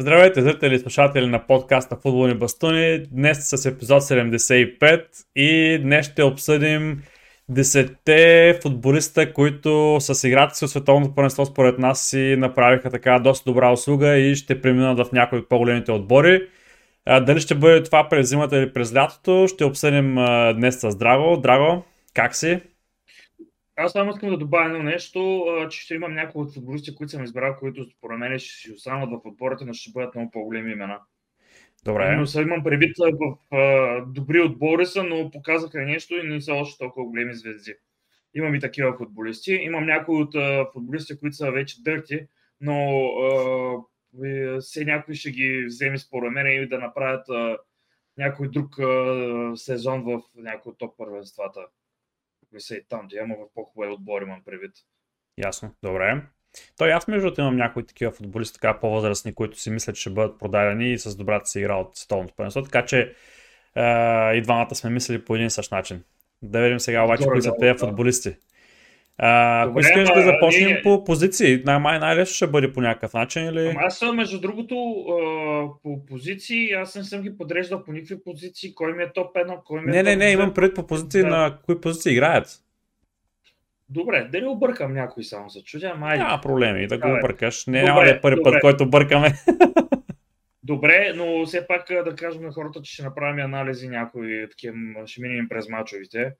Здравейте, зрители и слушатели на подкаста Футболни бастуни. Днес с епизод 75 и днес ще обсъдим 10 футболиста, които с играта си от световното първенство според нас си направиха така доста добра услуга и ще преминат в някои от по-големите отбори. Дали ще бъде това през зимата или през лятото, ще обсъдим днес с Драго. Драго, как си? Аз само искам да добавя едно нещо, че ще имам някои от футболисти, които съм избрал, които според мен ще си останат в отборите, но ще бъдат много по-големи имена. Добре. Но съм имам предвид в а, добри отбори са, но показаха нещо и не са още толкова големи звезди. Имам и такива футболисти. Имам някои от а, футболисти, които са вече дърти, но а, все някой ще ги вземе според мен и да направят а, някой друг а, сезон в някои от топ първенствата са и там, да има в по-хубави отбори, имам предвид. Ясно, добре. Той аз между другото имам някои такива футболисти, така по-възрастни, които си мислят, че ще бъдат продадени и с добрата си игра от световното първенство, така че е, и двамата сме мислили по един и същ начин. Да видим сега обаче кои са тези футболисти. А, ако искаш да започнем ние... по позиции, най- най-лесно ще бъде по някакъв начин или... Ама аз съм, между другото, по позиции, аз не съм ги подреждал по никакви позиции, кой ми е топ 1, кой ми е Не, не, не, имам пред по позиции да. на кои позиции играят. Добре, да не объркам някой само се чудя, май. Няма проблеми, да го объркаш. Не, няма да е първи път, който бъркаме. Добре, но все пак да кажем на хората, че ще направим анализи някои такива, ще минем през мачовите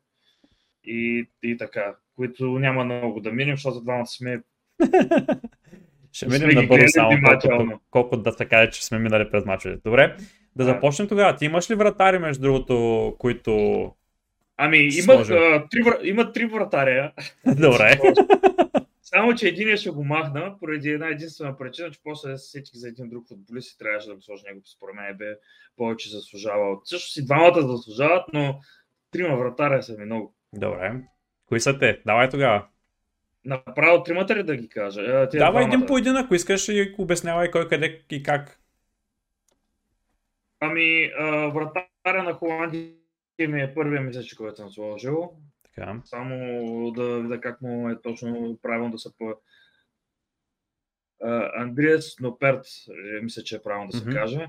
и, и така, които няма много да минем, защото двамата сме ще минем набързо само колко, колко да се каже, че сме минали през мачовете. Добре, да започнем тогава. Ти имаш ли вратари, между другото, които... Ами, има, а, три, има три вратаря. Добре. Само, че един ще го махна, поради една единствена причина, че после се сетих за един друг футболист и трябваше да го сложа него, според мен бе повече заслужава. Също си двамата заслужават, но трима вратаря са ми много. Добре. Кои са те? Давай тогава. Направо тримата ли да ги кажа? Тия Давай един по един, ако искаш и обяснявай кой къде и как. Ами, вратаря на Холандия ми е първия мисля, който съм сложил. Така. Само да видя как му е точно правилно да се по... Андриас Ноперт, е, мисля, че е правилно да се mm-hmm. каже.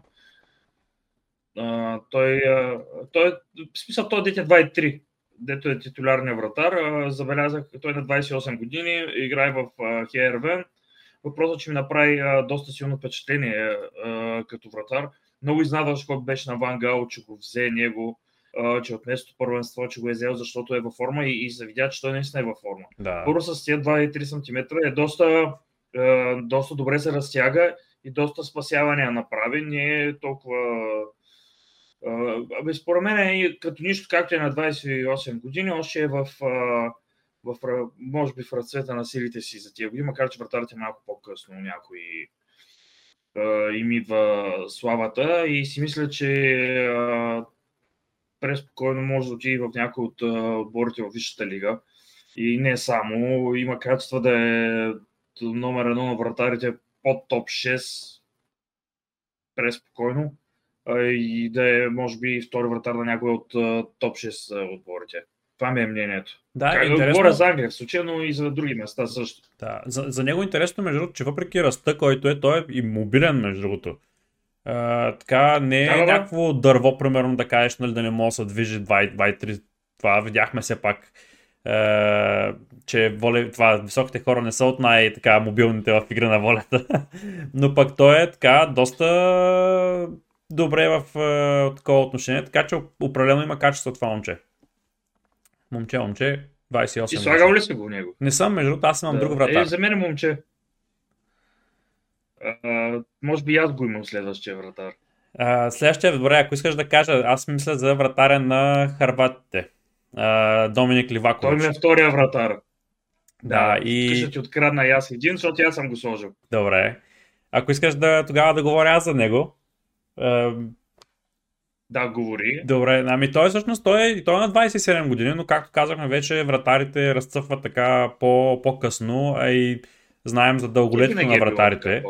Uh, той, той, в смисъл, той дете 23 дето е титулярния вратар. Забелязах, той е на 28 години, играе в Хейервен. Въпросът, че ми направи доста силно впечатление като вратар. Много изнадваш кой беше на Ван Гал, че го взе него, че от местото първенство, че го е взел, защото е във форма и, и се видя, че той наистина е във форма. Да. Първо с тия 2-3 см е доста, доста добре се разтяга и доста спасявания направи. Не е толкова Абе, според мен като нищо, както е на 28 години, още е в, в, може би в разцвета на силите си за тия години, макар че вратарите малко по-късно някои им идва славата. И си мисля, че преспокойно може да отиде в някои от отборите в Висшата лига. И не само, има качества да е номер едно на вратарите под топ 6 преспокойно и да е, може би, втори вратар на някой от топ 6 отборите. Това ми е мнението. Да, как, интересно... Говоря за Англия в случая, но и за други места също. Да, за, за него интересно, между другото, че въпреки ръста, който е, той е и мобилен, между другото. А, така, не е да, да, някакво дърво, примерно, да кажеш, нали, да не може да се движи 2-3. Това видяхме все пак. Uh, че воля, това, високите хора не са от най-така мобилните в игра на волята. Но пък той е така доста добре в uh, такова отношение, така че определено има качество това момче. Момче, момче, 28. И слагал ли си го него? Не съм, между другото, аз имам да. друг вратар. Е, за мен е момче. Uh, може би аз го имам следващия вратар. Uh, следващия, добре, ако искаш да кажа, аз мисля за вратаря на Харватите. Uh, Доминик Ливакович. Той ми е втория вратар. Да, да и... Ще ти открадна и аз един, защото аз съм го сложил. Добре. Ако искаш да тогава да говоря аз за него, да, говори. Добре, ами той всъщност той е, той е на 27 години, но както казахме вече, вратарите разцъфват така по, по-късно, а и знаем за дълголетието на вратарите. Е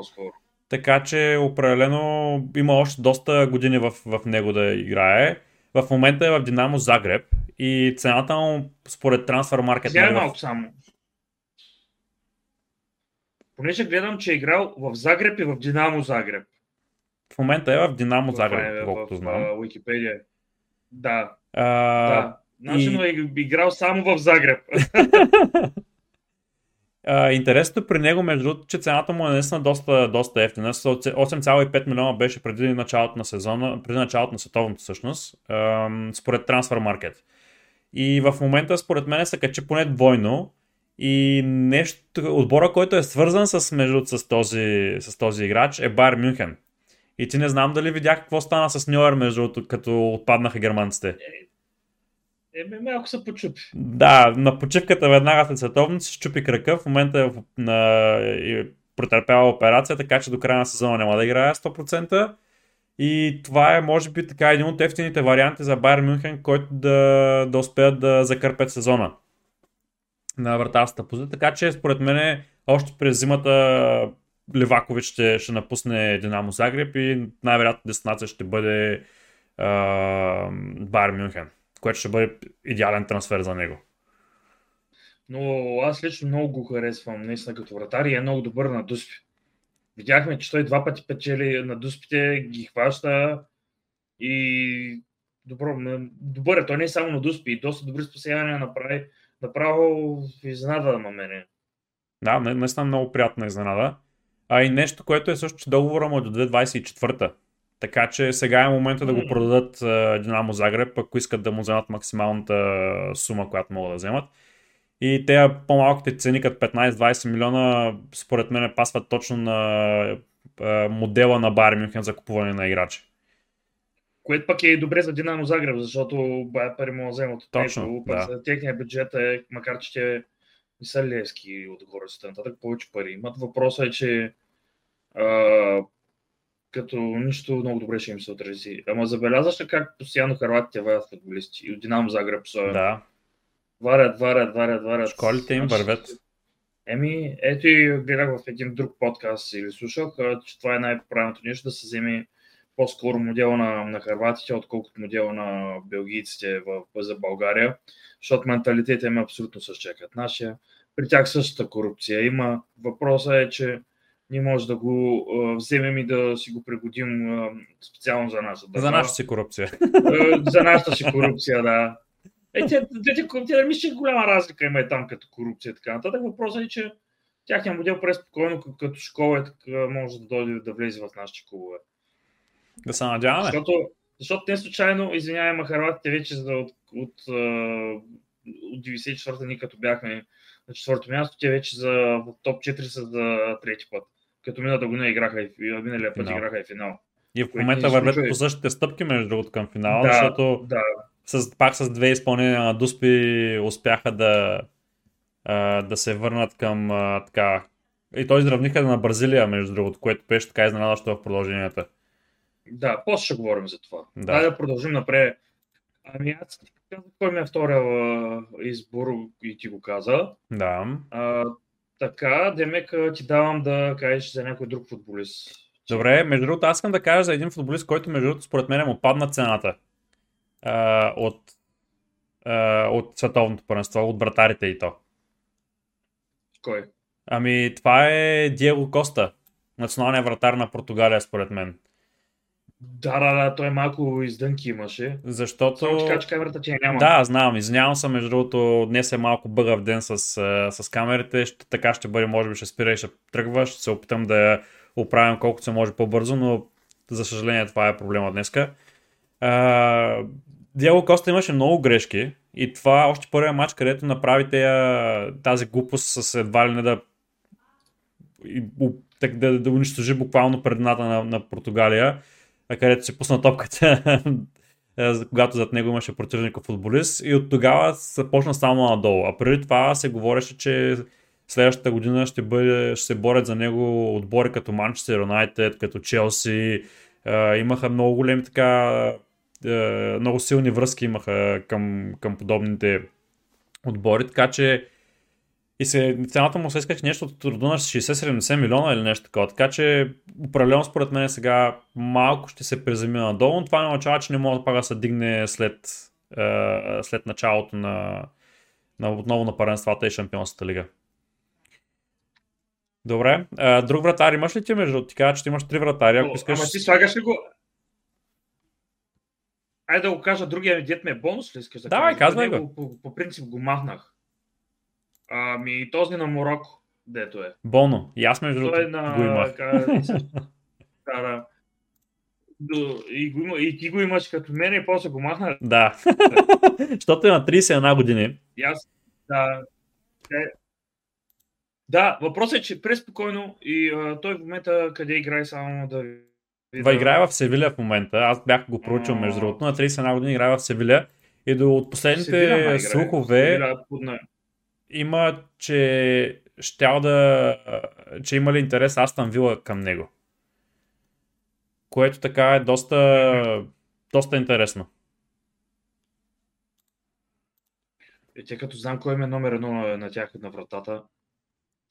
така че определено има още доста години в, в него да играе. В момента е в Динамо Загреб и цената му според трансфер маркет. Сега е малко само. Понеже гледам, че е играл в Загреб и в Динамо Загреб. В момента е в Динамо Загреб, колкото знам. В Уикипедия. Да. А, да. Значи, и... е играл само в Загреб. Uh, интересното при него, между другото, че цената му е наистина доста, доста ефтина. 8,5 милиона беше преди началото на сезона, преди началото на световното всъщност, uh, според Transfer Market. И в момента, според мен, се качи поне двойно. И нещо, отбора, който е свързан с, между, с, този, с този играч е Байер Мюнхен. И ти не знам дали видях какво стана с Ньойер, между като отпаднаха германците. Еми, малко се почупи. Да, на почивката веднага след световното се щупи кръка. В момента е на... претърпява операция, така че до края на сезона няма да играе 100%. И това е, може би, така един от ефтините варианти за Байер Мюнхен, който да, да успеят да закърпят сезона на вратарската позиция. Така че, според мен, още през зимата Левакович ще, ще напусне Динамо Загреб и най-вероятно дестинация ще бъде Байер Мюнхен което ще бъде идеален трансфер за него. Но аз лично много го харесвам наистина като вратар и е много добър на дуспи. Видяхме, че той два пъти печели на дуспите, ги хваща и добро, добър е. Той не е само на дуспи, и доста добри спасявания направи. Направо изненада на мене. Да, наистина много приятна изненада. А и нещо, което е също, че договора му е до 2024. Така че сега е момента да го продадат Динамо Загреб, ако искат да му вземат максималната сума, която могат да вземат. И те по-малките цени, като 15-20 милиона, според мен пасват точно на модела на Байер Мюнхен за купуване на играчи. Което пък е добре за Динамо Загреб, защото Байер пари му вземат от Точно, него, да. за техния бюджет е, макар че те не са лески отгоре нататък, повече пари имат. Въпросът е, че а, като нищо много добре ще им се отрази. Ама забелязваш ли как постоянно харватите варят футболисти и от Динамо Загреб особено? Да. Варят, варят, варят, варят. Школите им вървят. Еми, ето и гледах в един друг подкаст или слушах, че това е най-правилното нещо да се вземе по-скоро модела на, на харватите, отколкото модела на белгийците в, за България, защото менталитета им е абсолютно същия като нашия. При тях същата корупция има. Въпросът е, че ние може да го а, вземем и да си го пригодим а, специално за нас. За нашата си корупция. за нашата си корупция, да. Е, те, те, те, те, те мисля, че голяма разлика има и там като корупция и така нататък. Въпросът е, че тяхният модел преспокойно като школа е, така, може да дойде да влезе в нашите клубове. Да се надяваме. Защото, защото не случайно, извинявай, махарватите вече от, от, от, от 94-та ни като бяхме на четвърто място, те вече за в топ 4 са за трети път като миналата година играха и миналия път играха и финал. И в момента вървят по същите стъпки, между другото, към финала, да, защото да. С, пак с две изпълнения на Дуспи успяха да, а, да се върнат към а, така. И той изравниха на Бразилия, между другото, което беше така изненадващо в продълженията. Да, после ще говорим за това. Да, Дай да продължим напред. Ами аз ти казах кой ми е втория избор и ти го каза. Да. А, така, Демек, ти давам да кажеш за някой друг футболист. Добре, между другото, аз искам да кажа за един футболист, който между другото според мен му падна цената а, от, а, от световното първенство, от братарите и то. Кой? Ами, това е Диего Коста, националният вратар на Португалия, според мен. Да, да, да, той малко издънки имаше. Защото... Само че че камерата че няма. Да, знам, извинявам се, между другото, днес е малко бъгав ден с, с камерите, ще, така ще бъде, може би ще спира и ще тръгва, ще се опитам да я оправям колкото се може по-бързо, но за съжаление това е проблема днеска. Диего Коста имаше много грешки и това още първият матч, където направи тази глупост с едва ли не да да, да унищожи буквално предната на, на Португалия където си пусна топката, е, когато зад него имаше противника футболист и от тогава започна само надолу. А преди това се говореше, че следващата година ще, бъде, ще се борят за него отбори като Манчестър Юнайтед, като Челси. Е, имаха много големи така, е, много силни връзки имаха към, към подобните отбори, така че и се, цената му се исках нещо от рода на 60-70 милиона или нещо такова. Така че определено според мен сега малко ще се приземи надолу, но това не означава, че не може да пак да се дигне след, е, след началото на, на отново на паренствата и Шампионската лига. Добре. А, друг вратар имаш ли ти между? Ти каза, че ти имаш три вратари. Ако искаш... Ама ти слагаш ли го? Айде да го кажа, другия дет ми е бонус ли искаш да Давай, казвай го. По, по, принцип го махнах. Ами този на Мороко, дето е. Боно. И аз между другото на... го имах. да. И, го, и ти го имаш като мен и после го махна. Да. Защото е на 31 години. И аз, да. Е, да, въпросът е, че преспокойно и а, той в момента къде играе само да Ва играе в Севиля в момента. Аз бях го проучил между другото. На 31 години играе в Севиля. И до от последните Севиля, слухове има, че щял да... че има ли интерес Астан Вила към него. Което така е доста, доста интересно. И те като знам кой е номер едно на, на тях на вратата,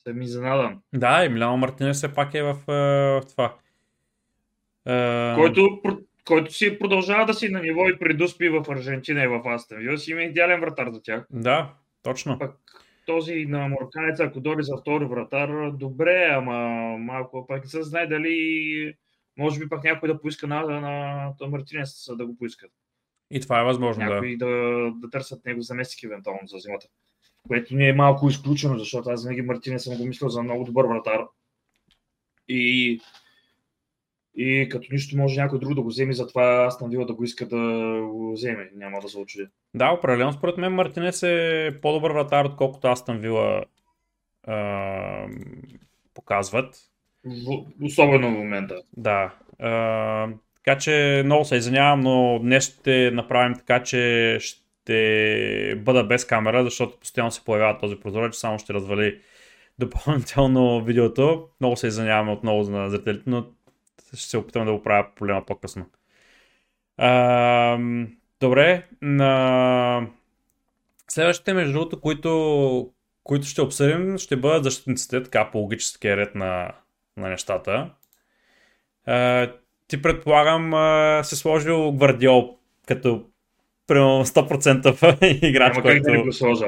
се ми занадам. Да, Емилиано Мартинес все пак е в, в това. Който, който си продължава да си на ниво и предуспи в Аржентина и в Астен Вил, си има идеален вратар за тях. Да, точно. Пък този на Морканеца, ако дори за втори вратар, добре, ама малко пък не се знае дали може би пък някой да поиска на, на, на Мартинес да го поискат. И това е възможно, Някои да. да, да търсят него заместник евентуално за зимата. Което не е малко изключено, защото аз винаги Мартинес съм го мислил за много добър вратар. И, и като нищо може някой друг да го вземе, затова аз Вила да го иска да го вземе. Няма да се очуди. Да, определено според мен Мартинес е по-добър вратар, отколкото Астан Вила а, показват. В, особено в момента. Да. А, така че много се извинявам, но днес ще направим така, че ще бъда без камера, защото постоянно се появява този прозорец, само ще развали допълнително видеото. Много се извиняваме отново на зрителите, но ще се опитам да го правя проблема по-късно. А, добре, на следващите, между другото, които, които ще обсъдим, ще бъдат защитниците, така по логическия ред на, на нещата. А, ти предполагам се сложил Гвардиол като примерно 100% играч, Няма който... Как да го сложа.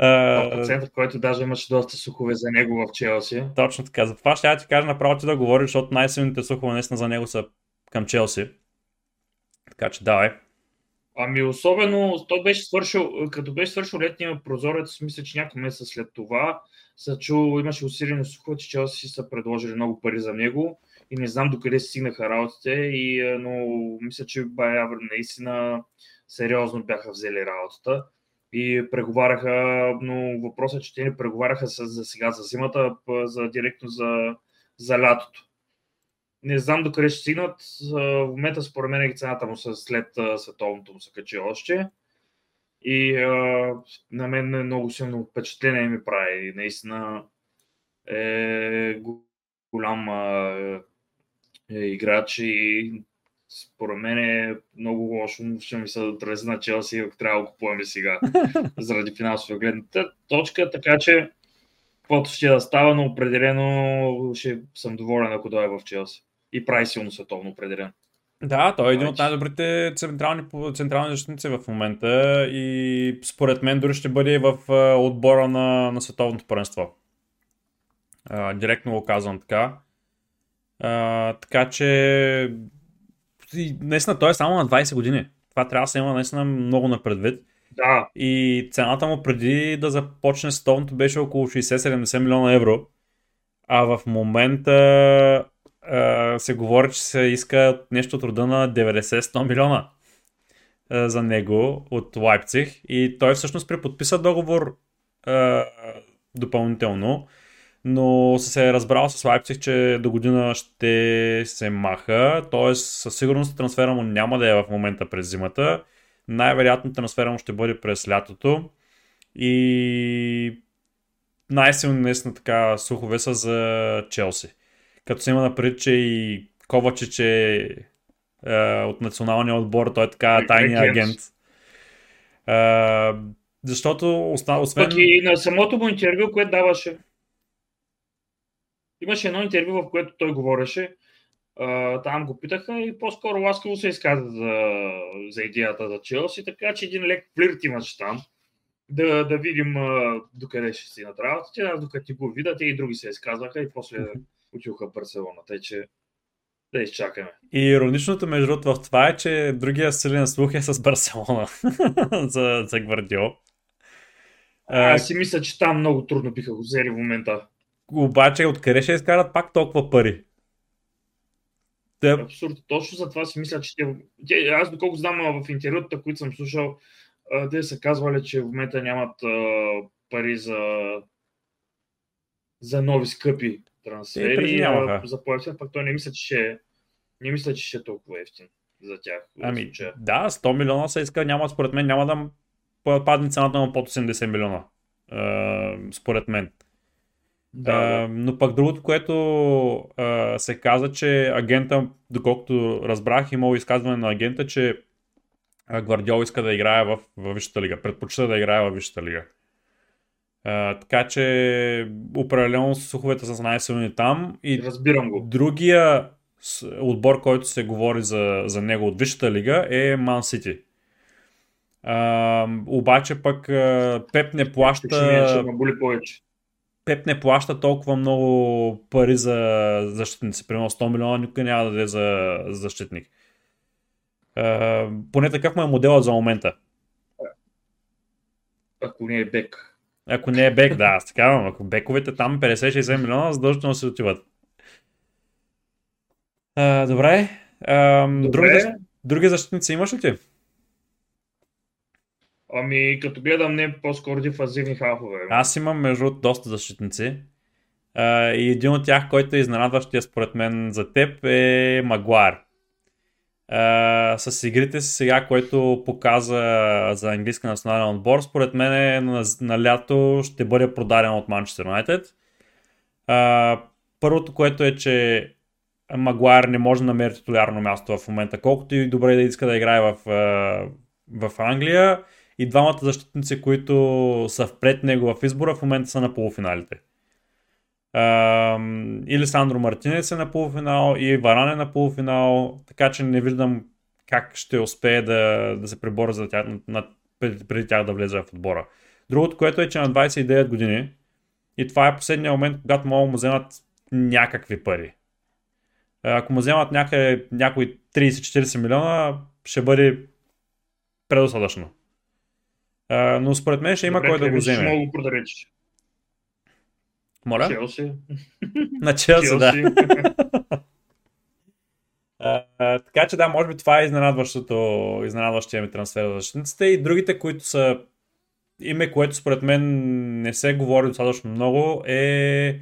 100%, който даже имаше доста сухове за него в Челси. Точно така. За това ще я ти кажа направо ти да говориш, защото най-силните слухове наистина за него са към Челси. Така че давай. Ами особено, той беше свършил, като беше свършил летния прозорец, мисля, че няколко месеца след това, са чул, имаше усилено слухове, че Челси са предложили много пари за него и не знам докъде стигнаха работите, и, но мисля, че Бая наистина сериозно бяха взели работата и преговаряха, но въпросът е, че те не преговаряха за сега за зимата, за директно за, за лятото. Не знам докъде ще стигнат. В момента според мен цената му след световното му се качи още. И а, на мен много силно впечатление ми прави. Наистина е голям а, е, играч и според мен е много лошо, ще ми се отрази на Челси, ако трябва да купуваме сега, заради финансова гледната точка, така че каквото ще да става, но определено ще съм доволен, ако дойде в Челси. И прави силно световно определено. Да, той е един от най-добрите централни, централни защитници в момента и според мен дори ще бъде в отбора на, на световното първенство. директно го казвам така. А, така че наистина той е само на 20 години. Това трябва да се има наистина много на предвид. Да. И цената му преди да започне световното беше около 60-70 милиона евро. А в момента а, се говори, че се иска нещо от рода на 90-100 милиона а, за него от Лайпциг. И той всъщност преподписа договор а, допълнително но се е разбрал с Лайпциг, че до година ще се маха, т.е. със сигурност трансфера му няма да е в момента през зимата. Най-вероятно трансфера му ще бъде през лятото. И най-силно наистина така слухове са за Челси. Като се има напред, че и Ковачич е, е от националния отбор, той е така тайния агент. Е, защото освен... Пък и на самото му интервю, което даваше Имаше едно интервю, в което той говореше. там го питаха и по-скоро ласкаво се изказа за, за идеята за Челси, така че един лек флирт имаше там. да, да видим а, докъде ще си натравят. Те, аз докато ти го видят, и други се изказваха и после отидоха в Барселона. Тъй, че да изчакаме. И ироничното между другото в това е, че другия силен слух е с Барселона за, за Гвардиол. Аз си мисля, че там много трудно биха го взели в момента. Обаче откъде ще изкарат пак толкова пари? Те... Абсурд. Точно за това си мисля, че те... Аз доколко знам в интервютата, които съм слушал, те са казвали, че в момента нямат пари за, за нови скъпи трансфери. За поясен, пък той не мисля, че ще, не мисля, че ще е толкова ефтин за тях. Ами, да, 100 милиона се иска, няма, според мен няма да падне цената на под 80 милиона. според мен. Да, а, но пък другото, което а, се каза, че агента, доколкото разбрах, имало изказване на агента, че Гвардиол иска да играе в, в Висшата лига. Предпочита да играе в Висшата лига. А, така че определено слуховете са най-силни там. И Разбирам го. Другия отбор, който се говори за, за него от Висшата лига е Ман Сити. обаче пък Пеп не плаща... Ще повече. Пеп не плаща толкова много пари за защитници. Примерно 100 милиона никой няма да даде за защитник. Поне такъв му е моделът за момента. Ако не е бек. Ако не е бек, да, аз така Ако бековете там 50-60 милиона, задължително се отиват. Uh, добре. Uh, добре. Други, други защитници имаш ли ти? Ами, като гледам не по-скоро дефазивни хафове. Аз имам между доста защитници. И един от тях, който е изненадващия според мен за теб е Магуар. С игрите си сега, който показа за английска национален отбор, според мен е на, на лято ще бъде продаден от Манчестър Юнайтед. Първото, което е, че Магуайр не може да намери титулярно място в момента, колкото и добре да иска да играе в, в Англия. И двамата защитници, които са впред него в избора, в момента са на полуфиналите. Или Сандро Мартинес е на полуфинал, и Варан е на полуфинал, така че не виждам как ще успее да, да се пребори за тях, на, преди, преди тях да влезе в отбора. Другото, което е, че на 29 години, и това е последния момент, когато могат му вземат някакви пари. Ако му вземат някъде, някои 30-40 милиона, ще бъде предостатъчно. Но според мен ще има Добре, кой да го вземе. Ще да речеш. Моля? Челси. На Челси, да. а, така че да, може би това е изненадващото, изненадващия ми трансфер за защитниците и другите, които са име, което според мен не се говори достатъчно много е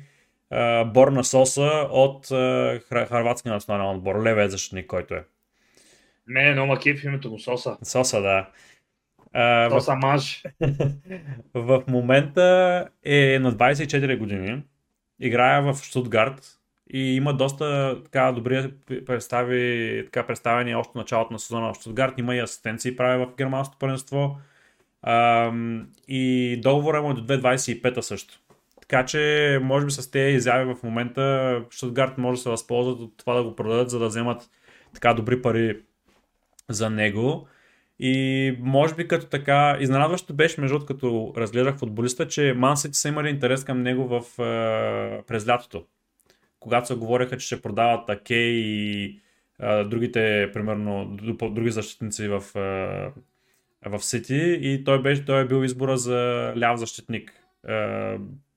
а, Борна Соса от а, Харватския национален отбор. Леве е защитник, който е. Мене е много кеф името му Соса. Соса, да. А, То са маж. в момента е на 24 години. Играе в Штутгарт и има доста така добри представи, така представени още началото на сезона в Штутгарт. Има и асистенции прави в германското първенство. и договора му е до 2025 също. Така че, може би с тези изяви в момента, Штутгарт може да се възползват от това да го продадат, за да вземат така добри пари за него. И може би като така, изненадващо беше между като разгледах футболиста, че Мансити са имали интерес към него в, е, през лятото. Когато се говореха, че ще продават Аке и е, другите, примерно, други защитници в, е, в Сити и той, беше, той е бил избора за ляв защитник е,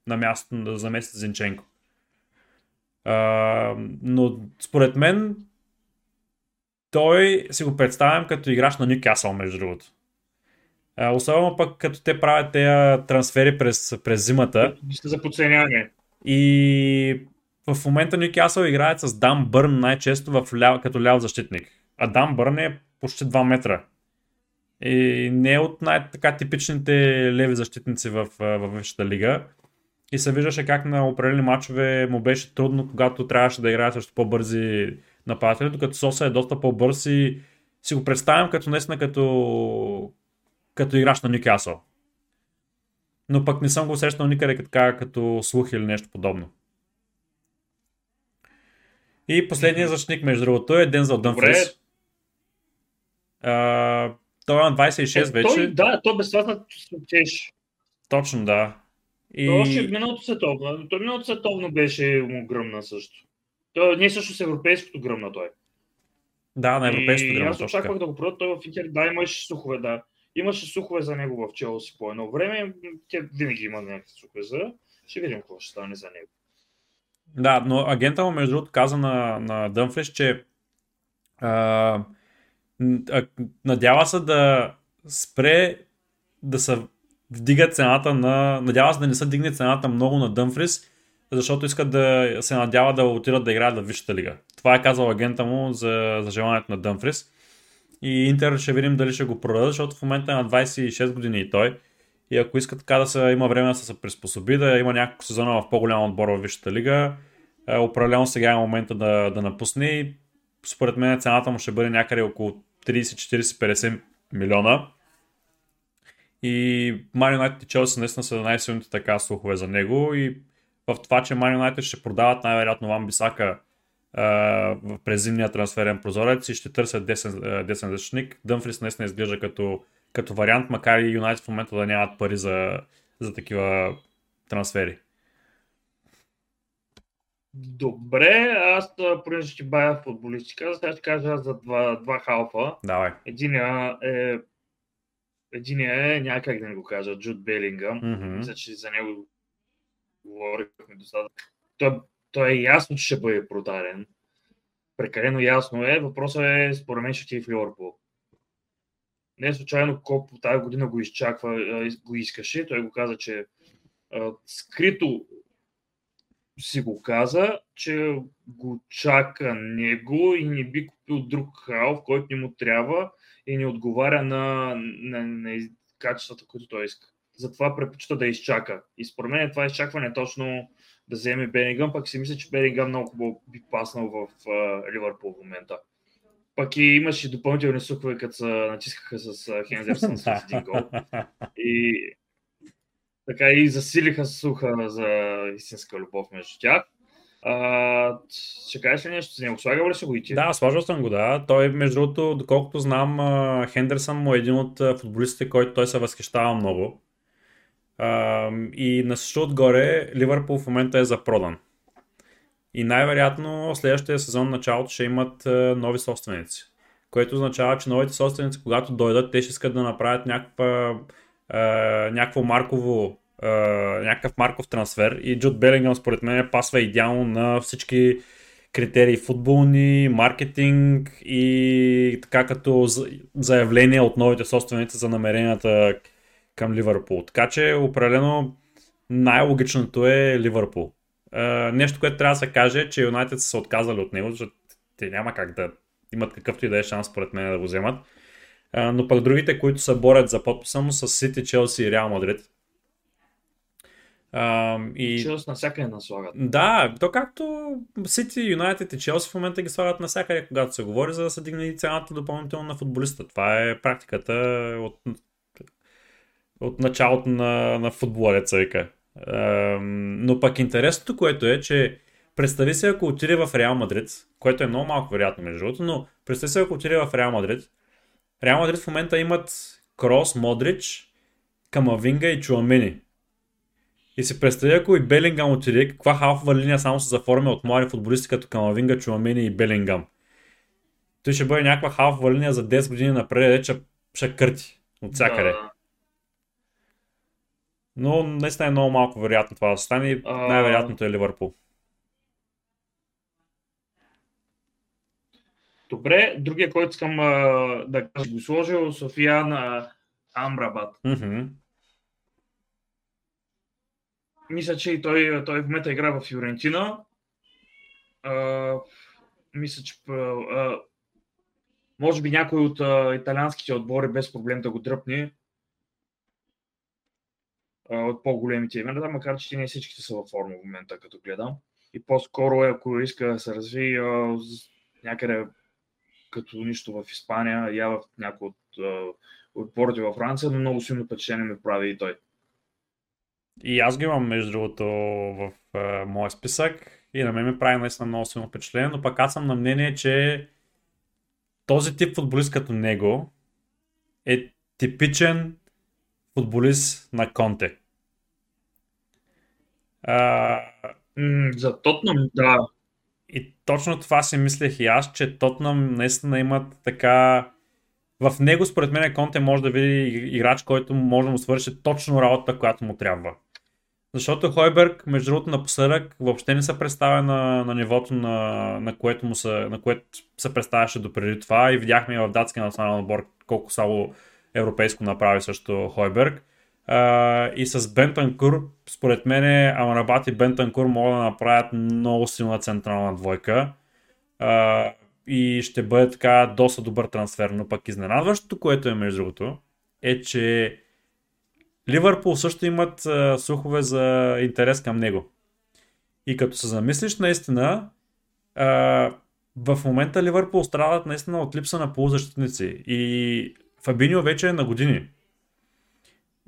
на място за месец Зинченко. Е, но според мен той си го представям като играч на Ньюкасъл, между другото. Особено пък като те правят тези трансфери през, през зимата. За подценяване. И в момента Ньюкасъл играят с Дан Бърн най-често в ляв, като ляв защитник. А Дан Бърн е почти 2 метра. И не е от най-така типичните леви защитници в, в Висшата лига. И се виждаше как на определени матчове му беше трудно, когато трябваше да играе срещу по-бързи нападатели, докато Соса е доста по-бърз и си го представям като наистина като, като играч на Ньюкасъл. Но пък не съм го срещнал никъде така, като слух или нещо подобно. И последният защитник, между другото, е Дензел Дънфрис. той е на 26 е, вече. Той, да, той без това Точно, да. И... То още миналото световно. То миналото световно беше му гръмна също. То не е също с европейското гръмна той. Да, на европейското гръмна. Аз очаквах да го продадат той в Интер. Да, имаше сухове, да. Имаше сухове за него в Челси по едно време. Тя винаги има някакви сухове за. Ще видим какво ще стане за него. Да, но агента му между другото каза на, на Дънфриш, че а, надява се да спре да се вдига цената на... Надява се да не се дигне цената много на Дънфрис, защото искат да се надява да отидат да играят в Висшата лига. Това е казал агента му за, за желанието на Дънфрис. И Интер ще видим дали ще го продадат, защото в момента е на 26 години и той. И ако иска така да се има време да се приспособи, да има няколко сезона в по-голям отбор в Висшата лига, е, определено сега е момента да, да напусне и според мен цената му ще бъде някъде около 30, 40, 50 милиона. И Man United и Челси наистина са най-силните така слухове за него и в това, че Man United ще продават най-вероятно Ван Бисака през зимния трансферен прозорец и ще търсят десен, десен защитник. Дъмфрис наистина изглежда като, като вариант, макар и Юнайтед в момента да нямат пари за, за такива трансфери. Добре, аз понеже ще бая футболистика, сега ще кажа за два, два халфа. Давай. Единия е Единия е, някак да не го кажа, Джуд Белингъм. Mm-hmm. Мисля, че за него говорихме достатъчно. Той, той е ясно, че ще бъде продаден. Прекалено ясно е. Въпросът е, според мен, ще ти е в Ливърпул. Не случайно Коп тази година го изчаква, го искаше. Той го каза, че а, скрито си го каза, че го чака него и не би купил друг халф, който не му трябва и не отговаря на, на, на качествата, които той иска. Затова предпочита да изчака. И според мен това изчакване е точно да вземе Бенингъм, пък си мисля, че Бенингъм много хубаво би паснал в Ливърпул в момента. Пък и имаше допълнителни сухове, като се натискаха с Хензерсън с един гол. И така и засилиха суха за истинска любов между тях. А, ще кажеш ли нещо за него? Слагал ли си го и ти? Да, сложил съм го, да. Той, между другото, доколкото знам, Хендерсън му е един от футболистите, който той се възхищава много. А, и на също отгоре, Ливърпул в момента е запродан. И най-вероятно следващия сезон началото ще имат нови собственици. Което означава, че новите собственици, когато дойдат, те ще искат да направят някаква, някакво марково някакъв марков трансфер и Джуд Белингъм според мен пасва идеално на всички критерии футболни, маркетинг и така като заявление от новите собственици за намеренията към Ливърпул. Така че определено най-логичното е Ливърпул. нещо, което трябва да се каже, че Юнайтед са се отказали от него, защото те няма как да имат какъвто и да е шанс, според мен, да го вземат. но пък другите, които се борят за подписа му са Сити, Челси и Реал Мадрид. А, и... Челси навсякъде наслагат. Да, то както Сити, Юнайтед и Челси в момента ги слагат навсякъде, когато се говори, за да се дигне и цената допълнително на футболиста. Това е практиката от, от началото на, на футбола, века. но пък интересното, което е, че представи се, ако отиде в Реал Мадрид, което е много малко вероятно между другото, но представи се, ако отиде в Реал Мадрид, Реал Мадрид в момента имат Крос, Модрич, Камавинга и Чуамени. И си представя, ако и Белингам отиде, каква халфова линия само се заформя от млади футболисти като Камавинга, Чуамени и Белингам. Той ще бъде някаква халфова линия за 10 години напред, че ще кърти от всякъде. Да. Но наистина е много малко вероятно това да стане. Най-вероятното е Ливърпул. Добре, другия, който искам а, да го сложил, София на Амрабат. Mm-hmm. Мисля, че и той, той в момента игра в Фиорентина. А, мисля, че а, може би някой от а, италианските отбори без проблем да го дръпне от по-големите имена, макар че не всичките са във форма в момента, като гледам. И по-скоро, ако иска да се разви някъде като нищо в Испания, я в някой от отборите във Франция, но много силно впечатление ми прави и той. И аз ги имам, между другото, в моя списък и на мен ми прави наистина много силно впечатление, но пък аз съм на мнение, че този тип футболист като него е типичен футболист на Конте. А, за Тотнам, да. И точно това си мислех и аз, че Тотнам наистина имат така... В него, според мен, Конте може да види играч, който може да му свърши точно работа, която му трябва. Защото Хойберг, между другото, напоследък въобще не се представя на, на нивото, на, на, което му се, на което се представяше допреди това и видяхме в датския национален отбор колко само европейско направи също Хойберг. И с Бентанкур, според мен, Амарабат и Бентанкур могат да направят много силна централна двойка. И ще бъде така доста добър трансфер. Но пък изненадващото, което е между другото, е, че Ливърпул също имат uh, слухове за интерес към него. И като се замислиш наистина, в момента Ливърпул страдат наистина от липса на полузащитници. И Фабинио вече е на години.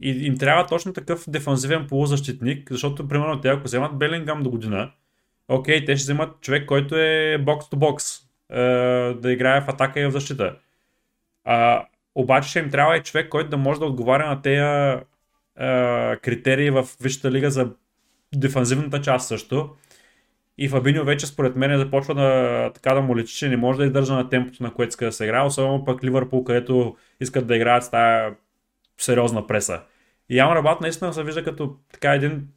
И им трябва точно такъв дефанзивен полузащитник, защото, примерно, те ако вземат Белингам до година, окей, те ще вземат човек, който е бокс-то-бокс, е, да играе в атака и в защита. А, обаче ще им трябва и човек, който да може да отговаря на тези е, критерии в Висшата лига за дефанзивната част също. И Фабинио вече според мен започва да, така да му лечи, че не може да издържа на темпото, на което иска да се играе, особено пък Ливърпул, където искат да играят с тази сериозна преса. И Амрабат наистина се вижда като така един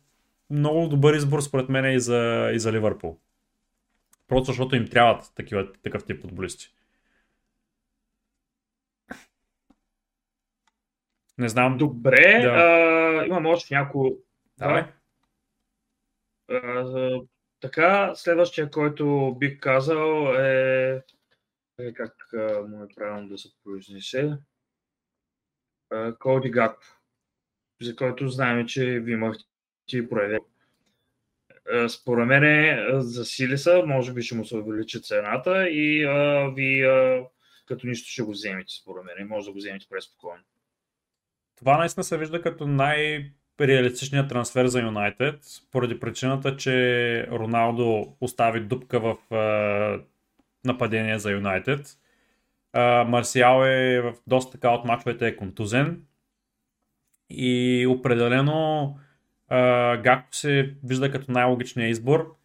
много добър избор според мен и за, и за Ливърпул. Просто защото им трябват такива, такъв тип футболисти. Не знам. Добре, да. а, имам още няколко. Давай. А, така, следващия, който бих казал е, е как му е правилно да се произнесе. Коди Гакпо, за който знаем, че ви имахте проявя. Според мен за Силиса може би ще му се увеличи цената и а, ви а, като нищо ще го вземете, според мен. Може да го вземете преспокойно. Това наистина се вижда като най- реалистичният трансфер за Юнайтед, поради причината, че Роналдо остави дупка в е, нападение за Юнайтед. Марсиал е в доста така от мачовете е контузен и определено Гакто се вижда като най-логичният избор.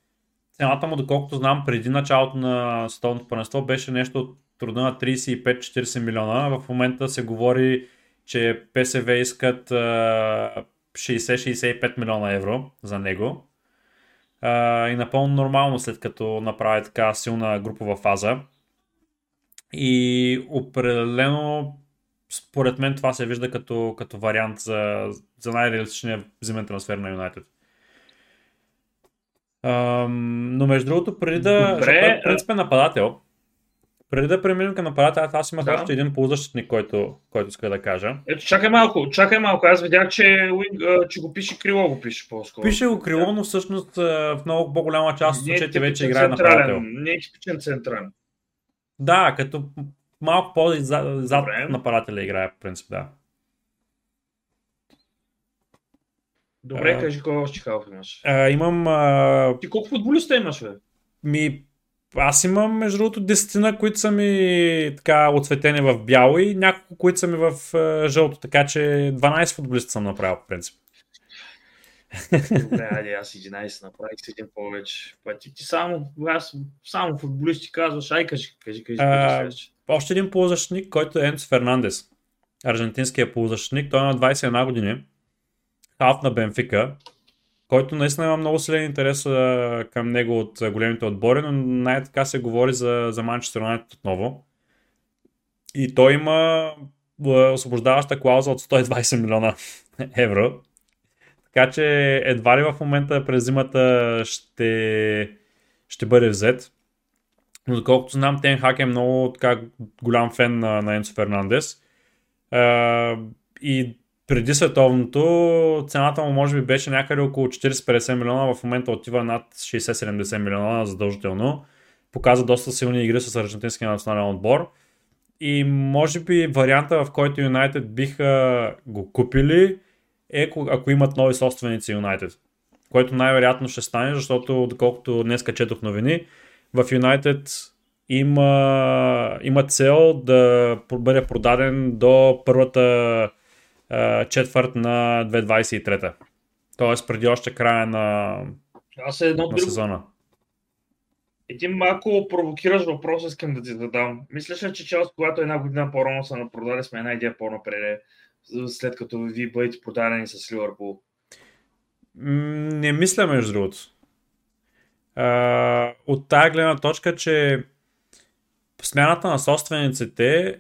Цената му, доколкото знам, преди началото на световното първенство беше нещо от труда на 35-40 милиона. В момента се говори, че ПСВ искат 60-65 милиона евро за него. А, и напълно нормално след като направи така силна групова фаза. И определено според мен това се вижда като, като вариант за, за най-реалистичния зимен трансфер на Юнайтед. но между другото, преди да... Добре, принцип е нападател, преди да преминем към апарата, аз имах да. още един полузащитник, който, който иска да кажа. Ето, чакай малко, чакай малко. Аз видях, че, че го пише крило, го пише по-скоро. Пише го крило, но всъщност в много по-голяма част от случаите вече играе нападател. Не е типичен централен. Да, като малко по-зад зад нападателя играе, в принцип, да. Добре, а, кажи кой още халф имаш. А, имам... А... Ти колко футболиста имаш, бе? Ми, аз имам, между другото, десетина, които са ми така отцветени в бяло и няколко, които са ми в uh, жълто, така че 12 футболиста съм направил, по принцип. Добре, айде, аз 11 направих с един повече. Пъти ти само, аз само футболисти казваш, ай кажи, кажи, кажи, кажи Още един полузащитник, който е Енцо Фернандес. Аржентинския полузащитник, той е на 21 години. Халф на Бенфика който наистина има много силен интерес а, към него от а, големите отбори, но най-така се говори за, за Манчестър Юнайтед отново. И той има освобождаваща клауза от 120 милиона евро. Така че едва ли в момента през зимата ще, ще бъде взет. Но доколкото знам, Тен Хак е много така, голям фен на, на Енцо Фернандес. Uh, и преди световното цената му може би беше някъде около 40-50 милиона, в момента отива над 60-70 милиона задължително. Показва доста силни игри с аржентинския национален отбор. И може би варианта, в който Юнайтед биха го купили, е ако имат нови собственици Юнайтед. Което най-вероятно ще стане, защото доколкото днес четох новини, в Юнайтед има, има цел да бъде продаден до първата четвърт на 2023. Тоест преди още края на, Аз е едно на друго. сезона. Един малко провокираш въпрос, искам да ти задам. Мислиш ли, че Челси, когато една година по-рано са напродали, сме една идея по-напред, след като ви бъдете продадени с Ливърпул? Не мисля, между другото. От тази гледна точка, че смяната на собствениците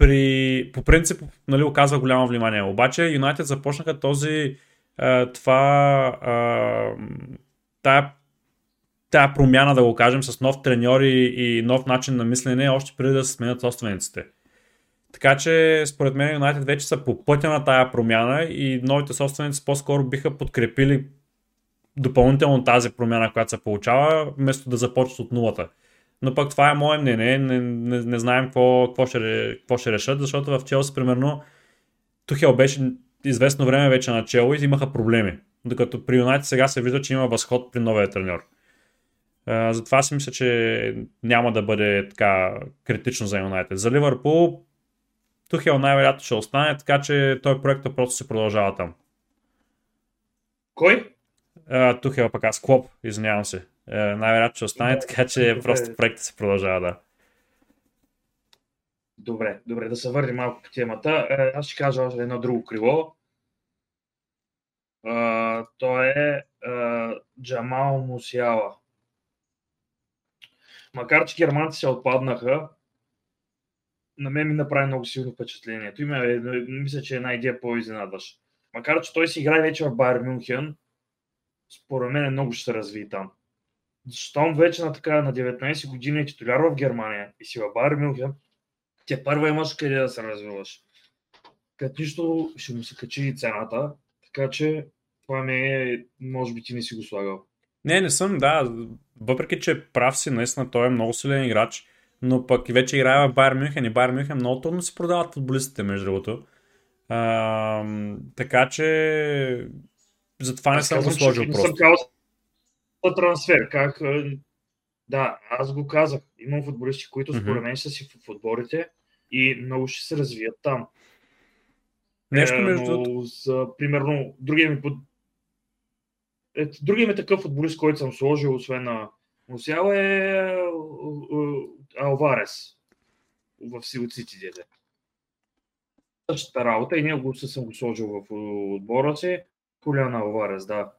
при, по принцип нали, оказва голямо внимание. Обаче Юнайтед започнаха този това тая, тая промяна, да го кажем, с нов треньор и, и нов начин на мислене, още преди да се сменят собствениците. Така че, според мен, Юнайтед вече са по пътя на тая промяна и новите собственици по-скоро биха подкрепили допълнително тази промяна, която се получава, вместо да започнат от нулата. Но пък това е мое мнение, не, не, не знаем какво, какво, ще, какво ще решат, защото в Челси, примерно, Тухел беше известно време вече на чело и имаха проблеми. Докато при Юнайтед сега се вижда, че има възход при новия треньор. Uh, затова си мисля, че няма да бъде така критично за Юнайтед. За Ливърпул Тухел най-вероятно ще остане, така че той проект просто се продължава там. Кой? Тухел пък аз Клоп, извинявам се. Uh, най-вероятно ще остане, Да, така че добре. просто проектът се продължава, да. Добре, добре, да се върнем малко по темата. Е, Аз ще кажа още едно друго криво. А, то е а, Джамал Мусиала. Макар, че германци се отпаднаха, на мен ми направи много силно впечатление. Той ме, е, мисля, че е една идея по-изненадващ. Макар, че той си играе вече в Байер Мюнхен, според мен много ще се разви там. Щом вече на така на 19 години е титуляр в Германия и си в Байер Мюнхен, те първа имаш къде да се развиваш. Като нищо ще му се качи и цената, така че това ми е, може би ти не си го слагал. Не, не съм, да. Въпреки, че прав си, наистина той е много силен играч, но пък и вече играе в Байер Мюнхен и Байер Мюнхен много трудно се продават футболистите, между другото. А, така че затова не съм го сложил не просто. съм казал за трансфер. Как, да, аз го казах. Имам футболисти, които според мен са си в отборите и много ще се развият там. Нещо Е, между но за, примерно, другия ми, под... другия ми такъв футболист, който съм сложил, освен на Мусяла е, е, е Алварес в Силцити дете. Същата работа и ние го съм го сложил в отбора си. Хулян Алварес, да.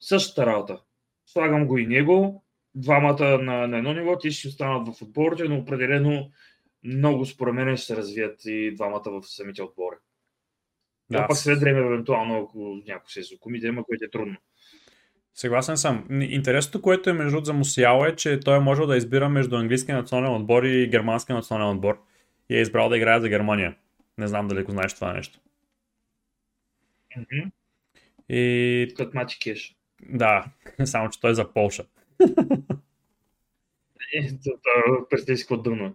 Същата работа. Слагам го и него. Двамата на, на едно ниво, ти ще останат в отборите, но определено много според мен ще се развият и двамата в самите отбори. Да, пак след време, евентуално, ако някой се изокуми, да има, което е трудно. съгласен съм. Интересното, което е между за Мусиало е, че той е можел да избира между английския национален отбор и германския национален отбор. И е избрал да играе за Германия. Не знам дали го знаеш това нещо. Мгм. И Като Мати Кеш. Да, само че той е за Полша. Е, това представи си какво.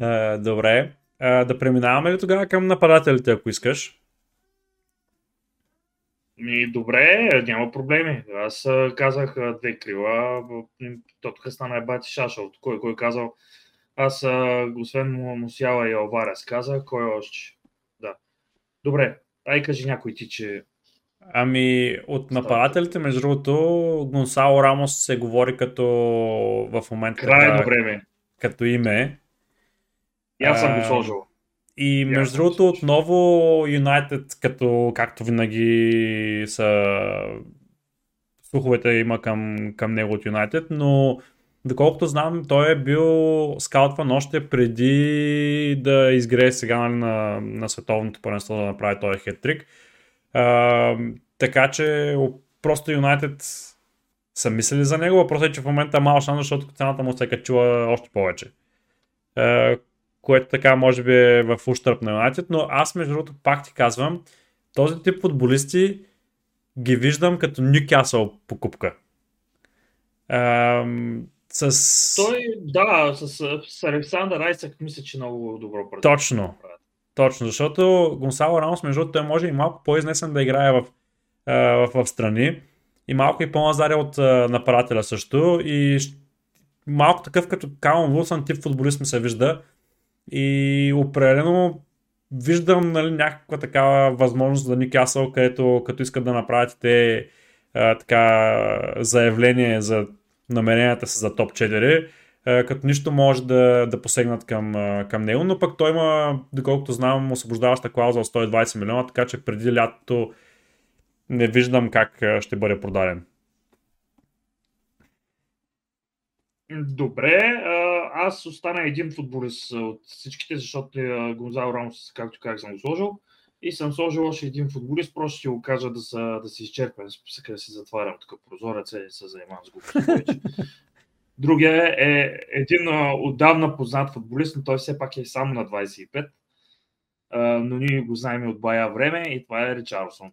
Е, добре. Е, да преминаваме ли тогава към нападателите, ако искаш? Ми, добре, няма проблеми. Аз казах две крила, то тук стана е бати шаша. От кой, кой казал? Аз, освен Му- Мусяла и Алварес, казах, кой още? Да. Добре, ай кажи някой ти, че Ами, от нападателите, между другото, Гонсало Рамос се говори като в момента крайно време. като име. И аз съм го сложил. И между съм другото, отново Юнайтед, като както винаги са слуховете има към, към него от Юнайтед, но доколкото знам, той е бил скаутван още преди да изгрее сега нали, на, на световното първенство да направи този хеттрик. А, така че просто Юнайтед са мислили за него. Въпросът е, че в момента е мал шанс, защото цената му се е качила още повече. А, което така може би е в ущърп на Юнайтед, но аз между другото пак ти казвам, този тип футболисти ги виждам като Нюкасъл покупка. Ам, с... Той, да, с, с Александър Айсак мисля, че много добро предложение. Точно. Точно, защото Гонсало Рамос, между другото, той може и малко по-изнесен да играе в, в, в страни и малко и по-назаря от нападателя също. И малко такъв като Калон Вулсън тип футболист ми се вижда. И определено виждам нали, някаква такава възможност за Никасъл, където като искат да направят те а, така заявление за намеренията си за топ 4, а, като нищо може да, да посегнат към, към него, но пък той има, доколкото знам, освобождаваща клауза от 120 милиона, така че преди лятото не виждам как ще бъде продаден. Добре, аз остана един футболист от всичките, защото Гонзал Рамос, както как съм го сложил. И съм сложил още един футболист, просто ще го кажа да, са, да се изчерпя. Списъка да си затварям такъв прозорец и се занимавам с глупости Другия е един отдавна познат футболист, но той все пак е само на 25. но ние го знаем от бая време и това е Ричарлсон.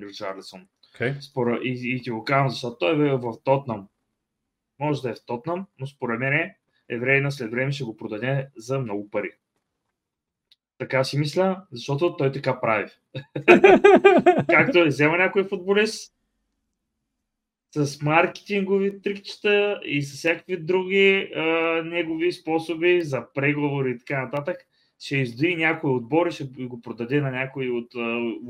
Ричарлсон. Okay. Спора, и, и ти го казвам, защото той е в Тотнам. Може да е в Тотнам, но според мен Еврейна след време ще го продаде за много пари. Така си мисля, защото той така прави. Както е взема някой футболист с маркетингови трикчета и с всякакви други а, негови способи за преговори и така нататък, ще издои някой отбор и ще го продаде на някой от, а,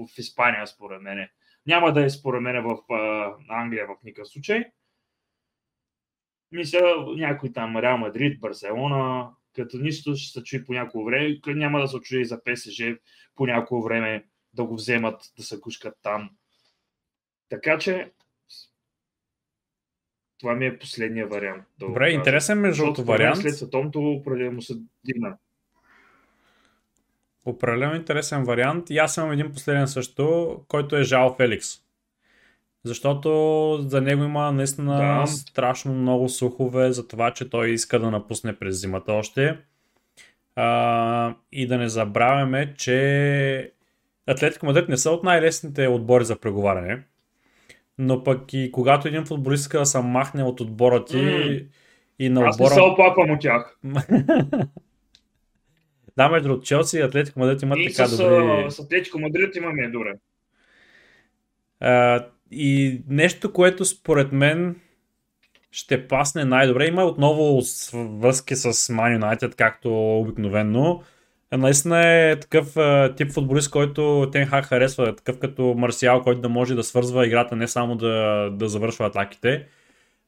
в Испания, според мен. Няма да е според мен в а, Англия в никакъв случай. Мисля, някой там Реал Мадрид, Барселона, като нищо ще се чуи по някое време, няма да се чуи за ПСЖ по някое време да го вземат, да се гушкат там. Така че това ми е последния вариант. Да Добре, интересен между другото вариант. След световното определено се дигна. Определено интересен вариант. И аз имам един последен също, който е Жао Феликс. Защото за него има наистина да. страшно много слухове за това, че той иска да напусне през зимата още. А, и да не забравяме, че Атлетико Мадрид не са от най-лесните отбори за преговаряне. Но пък и когато един футболист иска да се махне от отбора ти mm. и на отбора... Аз не се опаквам от тях. да, между Челси и Атлетико Мадрид имат и така с, добри... с Атлетико Мадрид имаме добре. А, и нещо, което според мен ще пасне най-добре. Има отново връзки с Man United, както обикновено. Наистина е такъв а, тип футболист, който Тенхак харесва, такъв като Марсиал, който да може да свързва играта, не само да, да завършва атаките.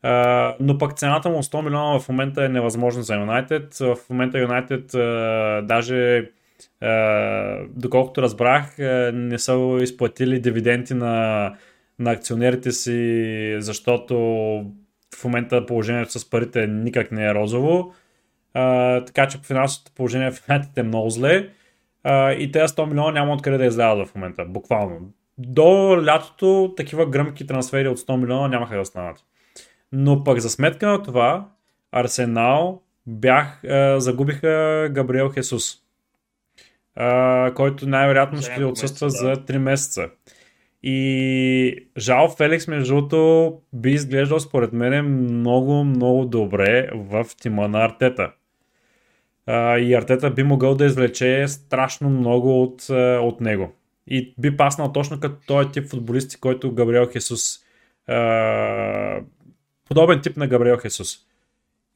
А, но пък цената му 100 милиона в момента е невъзможна за Юнайтед. В момента Юнайтед даже а, доколкото разбрах, не са изплатили дивиденти на на акционерите си, защото в момента положението с парите никак не е розово. А, така че финансовото положение в момента е много зле. А, и тези 100 милиона няма откъде да излязат в момента, буквално. До лятото такива гръмки трансфери от 100 милиона нямаха да станат. Но пък за сметка на това, Арсенал бях, а, загубиха Габриел Хесус, а, който най-вероятно ще отсъства да. за 3 месеца. И Жал Феликс, между другото, би изглеждал според мен много, много добре в тима на Артета. И Артета би могъл да извлече страшно много от, от него. И би паснал точно като този тип футболисти, който Габриел Хесус. подобен тип на Габриел Хесус.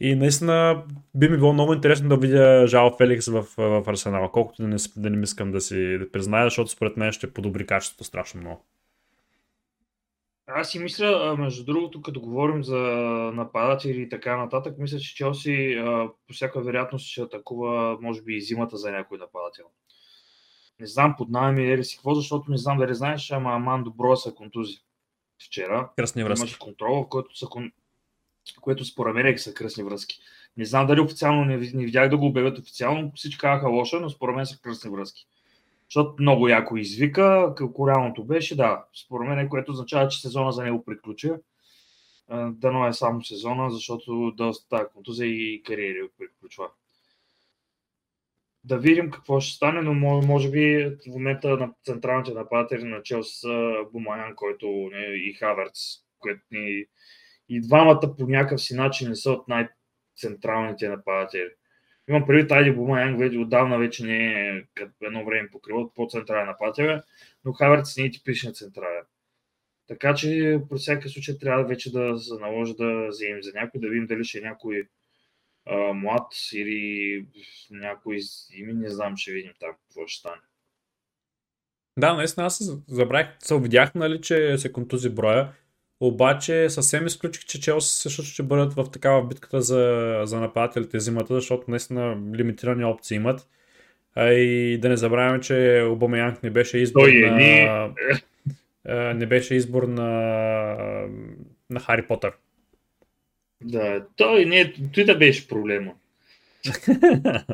И наистина би ми било много интересно да видя Жао Феликс в, в Арсенал, колкото да не, да не искам да си да призная, защото според мен ще подобри качеството страшно много. Аз си мисля, между другото, като говорим за нападатели и така нататък, мисля, че Челси по всяка вероятност ще атакува, може би, и зимата за някой нападател. Не знам под найем или си какво, защото не знам дали знаеш, ама Аман Добро са контузи. Вчера кръсни връзки. имаше контрол, в който са, което според мен са кръсни връзки. Не знам дали официално не, не видях да го обявят официално, всички казаха лоша, но според мен са кръсни връзки. Защото много яко извика, какво реалното беше, да, според мен, което означава, че сезона за него приключи. Дано е само сезона, защото доста контузия и кариери приключва. Да видим какво ще стане, но може би в момента на централните нападатели на Челс Бумаян, който не, и Хаверц, които ни, и двамата по някакъв си начин не са от най-централните нападатели. Имам предвид Айди Бумаянг вече отдавна вече не е като едно време покривал по-централен нападател, но Хаверц не е типичен централен. Така че при всяка случай трябва вече да се наложи да вземем за някой, да видим дали ще е някой а, млад или някой име, не знам, ще видим там какво ще стане. Да, наистина аз забравих, се видях, нали, че се контузи броя. Обаче съвсем изключих, че Челси също ще бъдат в такава битката за, за нападателите зимата, защото наистина лимитирани опции имат. А и да не забравяме, че Обамеянг не беше избор Той е, на... Ни... не беше избор на, на Хари Потър. Да, той не, той да беше проблема.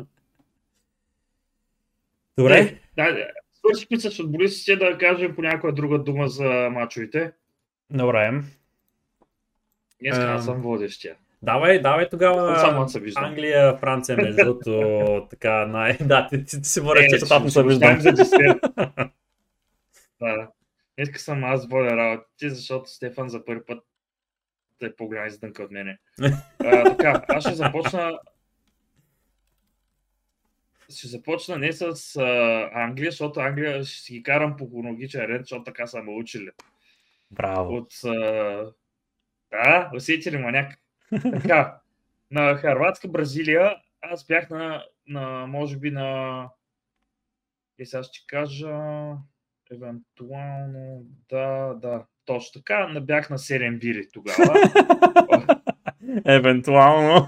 Добре. Да, свършихме с футболистите да кажем по някоя друга дума за мачовете. Добре. Днес аз съм водещия. Давай, давай тогава Само се Англия, Франция, между другото, така, най... Да, ти, ти, ти си водещ, че там се виждам. За да. Днес съм аз водя работите, защото Стефан за първи път е по-голям издънка от мене. А, така, аз ще започна ще започна не с а, Англия, защото Англия ще си ги карам по хронологичен ред, защото така са ме учили. Браво. От, а, да, усети ли маняк? така, на Харватска, Бразилия, аз бях на, на може би на... И сега ще кажа... Евентуално, да, да, точно така. Не бях на 7 бири тогава. Евентуално.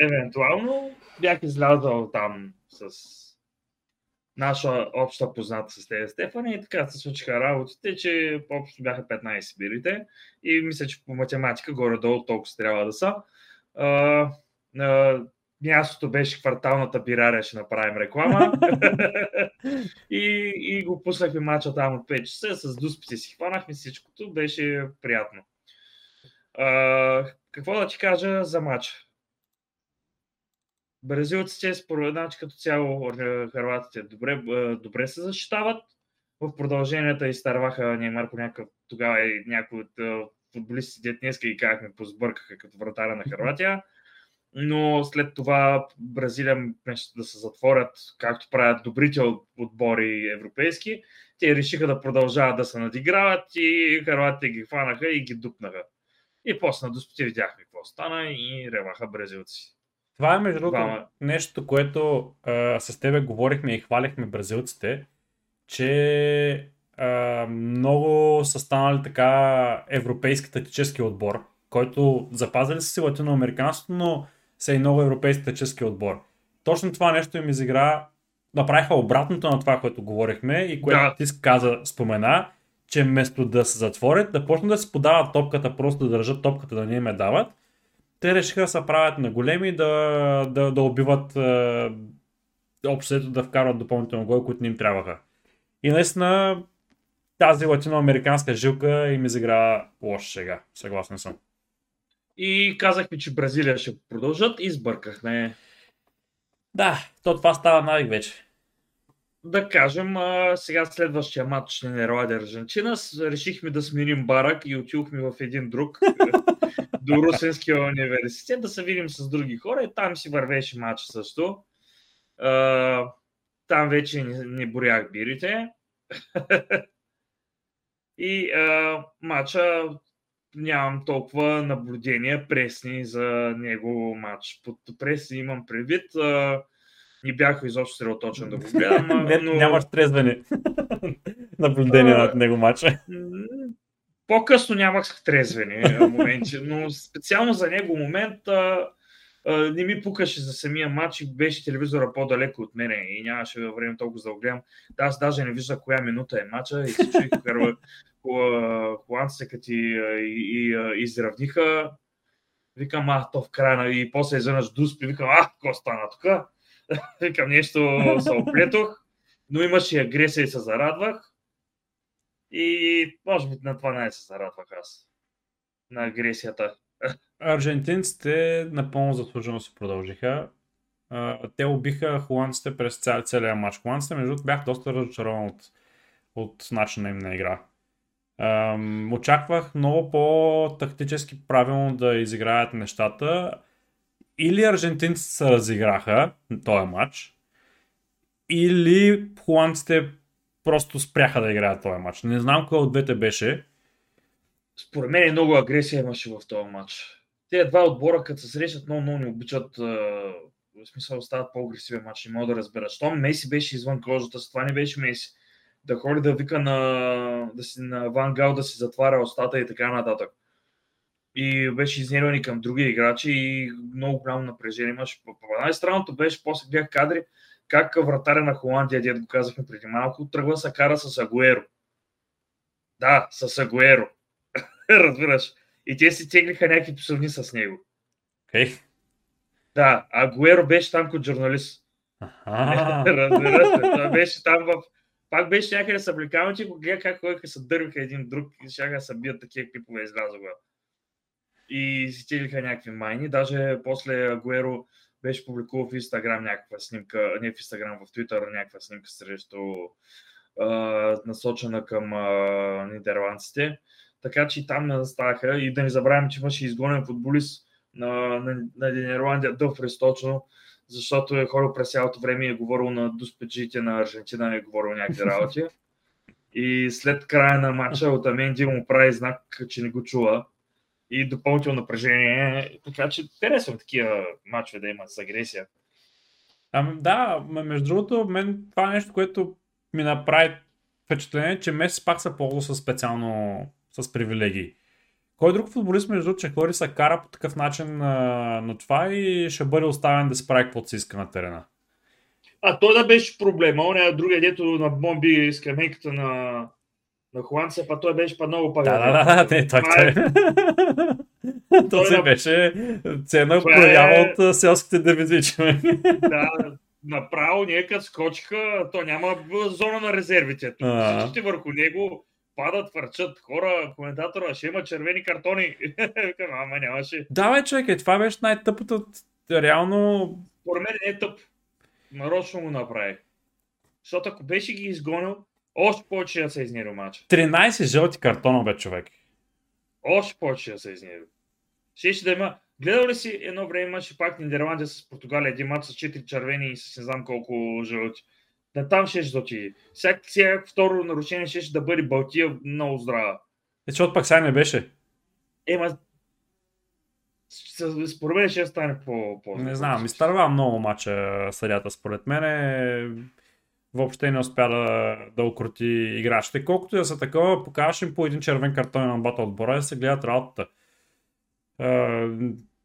Евентуално бях излязъл там с наша обща позната с тези Стефани и така се случиха работите, че общо бяха 15 бирите и мисля, че по математика горе-долу толкова трябва да са. А, а, мястото беше кварталната бирария, ще направим реклама. и, и го пуснахме мача там от 5 часа, с дуспите си хванахме всичкото, беше приятно. А, какво да ти кажа за матча? Бразилците, според значи като цяло харватите добре, добре се защитават. В продълженията изтърваха Неймар по някакъв тогава и някои от футболистите днеска и казахме позбъркаха като вратаря на Харватия. Но след това Бразилия вместо да се затворят, както правят добрите отбори европейски, те решиха да продължават да се надиграват и Харватите ги хванаха и ги дупнаха. И после на доспити видяхме какво стана и реваха бразилци. Това е между другото нещо, което а, с тебе говорихме и хвалихме бразилците, че а, много са станали така европейски тактически отбор, който запазили са си латиноамериканството, но са и много европейски тактически отбор. Точно това нещо им изигра, направиха обратното на това, което говорихме и което да. ти каза, спомена, че вместо да се затворят, да почнат да си подават топката, просто да държат топката, да не им дават, те решиха да се правят на големи, да, да, да убиват е, общото да вкарват допълнително гол, които не им трябваха. И наистина тази латиноамериканска жилка им изигра лоша шега. Съгласен съм. И казахме, че Бразилия ще продължат и сбъркахме. Да, то това става навик вече. Да кажем, а, сега следващия матч на Нерландия Аржентина, решихме да сменим барак и отидохме в един друг до Русенския университет, да се видим с други хора и там си вървеше матч също. А, там вече не, не борях бирите. и а, матча нямам толкова наблюдения пресни за него матч. Под пресни имам предвид. А, не бях изобщо средоточен да го гледам. Но... Нямаш трезване наблюдение над него матча. По-късно нямах трезвени моменти, но специално за него момент а, а, не ми пукаше за самия матч и беше телевизора по-далеко от мене и нямаше време толкова да го. Да, аз даже не виждах коя минута е матча и се чуих холандците като и, и, и, изравниха. Викам, а, то в края на... И после изведнъж дуспи, викам, а, какво стана тук? викам, нещо се оплетох, но имаше агресия и се зарадвах. И може би на това не се зарадвах аз. На агресията. Аржентинците напълно заслужено се продължиха. Те убиха холандците през цял, целия матч. Холандците, между другото, бях доста разочарован от, от начина им на игра. Ам, очаквах много по-тактически правилно да изиграят нещата. Или аржентинците се разиграха този матч, или холандците просто спряха да играят този матч. Не знам кой от двете беше. Според мен много агресия имаше в този матч. Те два отбора, като се срещат, много, много не обичат в смисъл стават по-агресивен матч. Не мога да разбера. Щом Меси беше извън кожата, с това не беше Меси. да ходи да вика на, да си, на Ван Гал да си затваря устата и така нататък. И беше изнервен към други играчи и много голямо напрежение имаше. Най-странното беше, после гледах кадри, как вратаря на Холандия, дед го казахме преди малко, тръгва се кара с Агуеро. Да, с Агуеро. Разбираш. И те си теглиха някакви псовни с него. Okay. Да, Агуеро беше там като журналист. Разбира се. Той беше там в... Пак беше някъде с обликаването, го гледа как ходиха се дървиха един друг и ще се бият такива клипове излязоха. И си теглиха някакви майни. Даже после Агуеро беше публикувал в Инстаграм някаква снимка, не в Инстаграм, в Твитър някаква снимка срещу а, насочена към а, нидерландците. Така че и там не ставаха. И да не забравяме, че имаше изгонен футболист на, на, на Нидерландия, Дъфрес точно, защото е ходил през цялото време и е говорил на дуспеджите на Аржентина, е говорил някакви работи. И след края на матча от Аменди му прави знак, че не го чува и допълнително напрежение. Така че харесвам такива матчове да имат с агресия. Ами, да, между другото, мен това е нещо, което ми направи впечатление, че Меси пак се ползва с специално с привилегии. Кой друг футболист, между другото, че хори се кара по такъв начин на, на това и ще бъде оставен да се прави каквото си иска на терена? А той да беше проблема. Он е другия, дето на бомби скамейката на на холандца, па той беше па много па. Да, да, да, не, той, той. той се беше цена проява е... от селските девизичи. да, направо ние като скочиха, то няма зона на резервите. Всички върху него падат, върчат хора, коментатора, ще има червени картони. Ама нямаше. Да, бе, човек, е, това беше най-тъпото. Реално... Според мен е тъп. Нарочно го направи. Защото ако беше ги изгонил, още повече да се изнервил матча. 13 жълти картона, бе, човек. Още повече да се изнервил. Ще да има. Гледал ли си едно време имаше пак Нидерландия с Португалия един матч с 4 червени и с не знам колко жълти. Да там ще да отиде. Всяко, всяко второ нарушение ще да бъде Балтия много здрава. Е, защото пак сега не беше. Ема, според мен ще стане по, по Не знам, изтърва много мача съдята според мен въобще не успя да, да укрути играчите. Колкото да са такова, покажеш им по един червен картон на бата отбора и се гледат работата.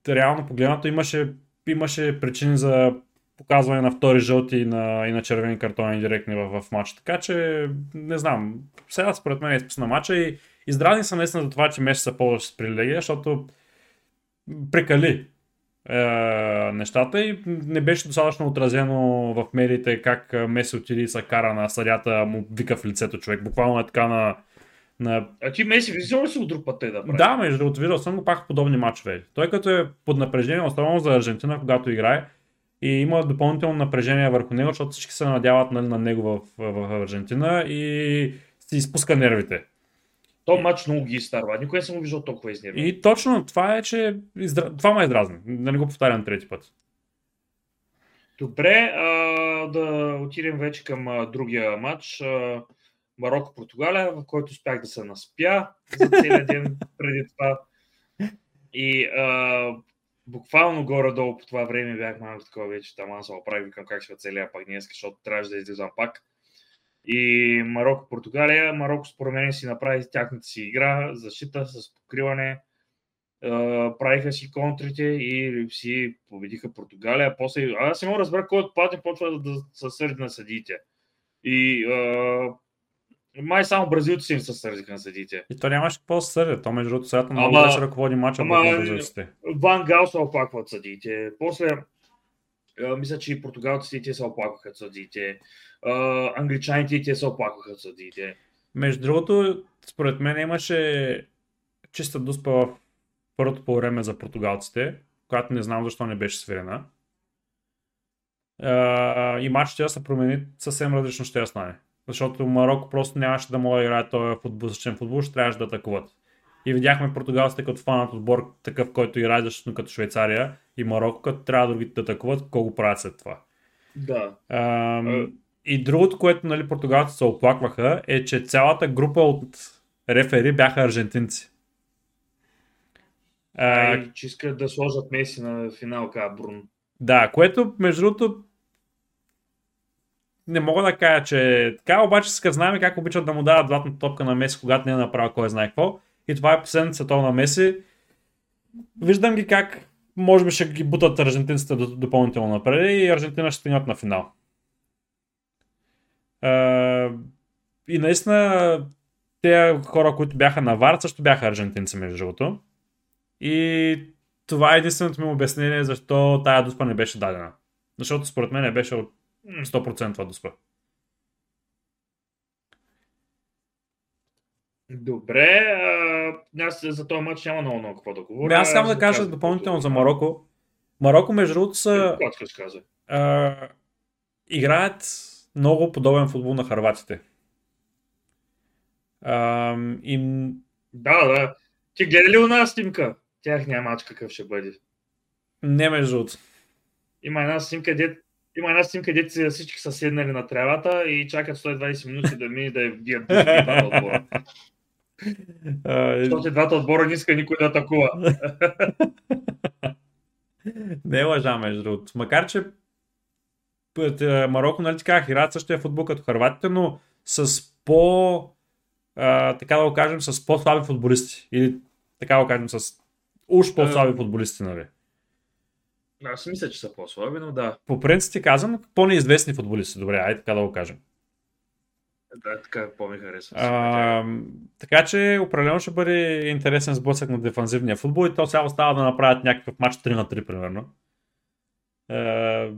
реално погледнато имаше, имаше причини за показване на втори жълти и на, и на червени картони директни в, в матча. Така че, не знам, сега според мен е изпусна матча и издразни съм наистина за това, че Меши се ползваше с привилегия, защото прекали е, нещата и не беше достатъчно отразено в медиите как е, Меси отиде и се кара на съдята, му вика в лицето човек. Буквално е така на... на... А ти Меси виждал ли си го друг път те да прави? Да, между другото, виждал съм го пак в подобни матчове. Той като е под напрежение, особено за Аржентина, когато играе, и има допълнително напрежение върху него, защото всички се надяват нали, на него в, в, в Аржентина и си изпуска нервите. То матч много ги изтарва. Никой не съм го виждал толкова изнервен. И точно това е, че издра... това ме издразни. Да не го повтарям трети път. Добре, а, да отидем вече към а, другия матч. Марокко-Португалия, в който успях да се наспя за целия ден преди това. И а, буквално горе-долу по това време бях малко такова вече, там аз се оправих към как ще целия пак днес, защото трябваше да излизам пак и Марокко, Португалия. Марокко според мен си направи тяхната си игра, защита с покриване, правиха си контрите и си победиха Португалия. После, аз не мога да разбера кой от платен почва да се сърди на съдиите. И а, май само бразилците им се сърдиха на съдиите. И то нямаше какво да сърди. То между другото сега много беше ръководи мача на бразилците. Ван Гал се оплакват съдиите. После а, мисля, че и португалците се оплакваха съдиите англичаните и те се оплакваха съдиите. Между другото, според мен имаше чиста дуспа в първото по време за португалците, която не знам защо не беше свирена. и матчът ще се промени съвсем различно ще я стане. Защото Марокко просто нямаше да може да играе този футбол, защитен футбол, ще трябваше да атакуват. И видяхме португалците като фанат отбор, такъв, който играе защитно като Швейцария и Марокко, като трябва другите да атакуват, колко правят след това. Да. А, и другото, което нали, португалците се оплакваха, е, че цялата група от рефери бяха аржентинци. А, и, че искат да сложат Меси на финал, каза Брун. Да, което между другото не мога да кажа, че така, обаче сега знаем как обичат да му дават златната топка на Меси, когато не е направил кой знае какво. И това е последната световна Меси. Виждам ги как може би ще ги бутат аржентинците допълнително напред и Аржентина ще стигнат на финал. И наистина те хора, които бяха на Вар, също бяха аржентинци, между другото. И това е единственото ми обяснение, защо тая дуспа не беше дадена. Защото според мен не беше от 100% дуспа. Добре, а, аз за този матч няма много, много какво да говоря. Аз само да кажа допълнително за Марокко. Марокко, между другото, са... А, играят много подобен футбол на харватите. А, им... Да, да. Ти гледа ли нас снимка? Тяхния матч какъв ще бъде? Не, между другото. Има една снимка, дет има една снимка, дете всички са седнали на тревата и чакат 120 минути да мине да я вбият двата отбора. Защото двата отбора не иска никой да атакува. не е лъжа, между другото. Макар, че Марокко, нали така, играят същия футбол като харватите, но с по а, така да го кажем, с по-слаби футболисти. Или така да го кажем, с уж по-слаби футболисти, нали? Аз мисля, че са по-слаби, но да. По принцип ти казвам, по-неизвестни футболисти. Добре, айде така да го кажем. Да, така по-ми харесва. А, така че определено ще бъде интересен сблъсък на дефанзивния футбол и то сега остава да направят някакъв матч 3 на 3, примерно. Е,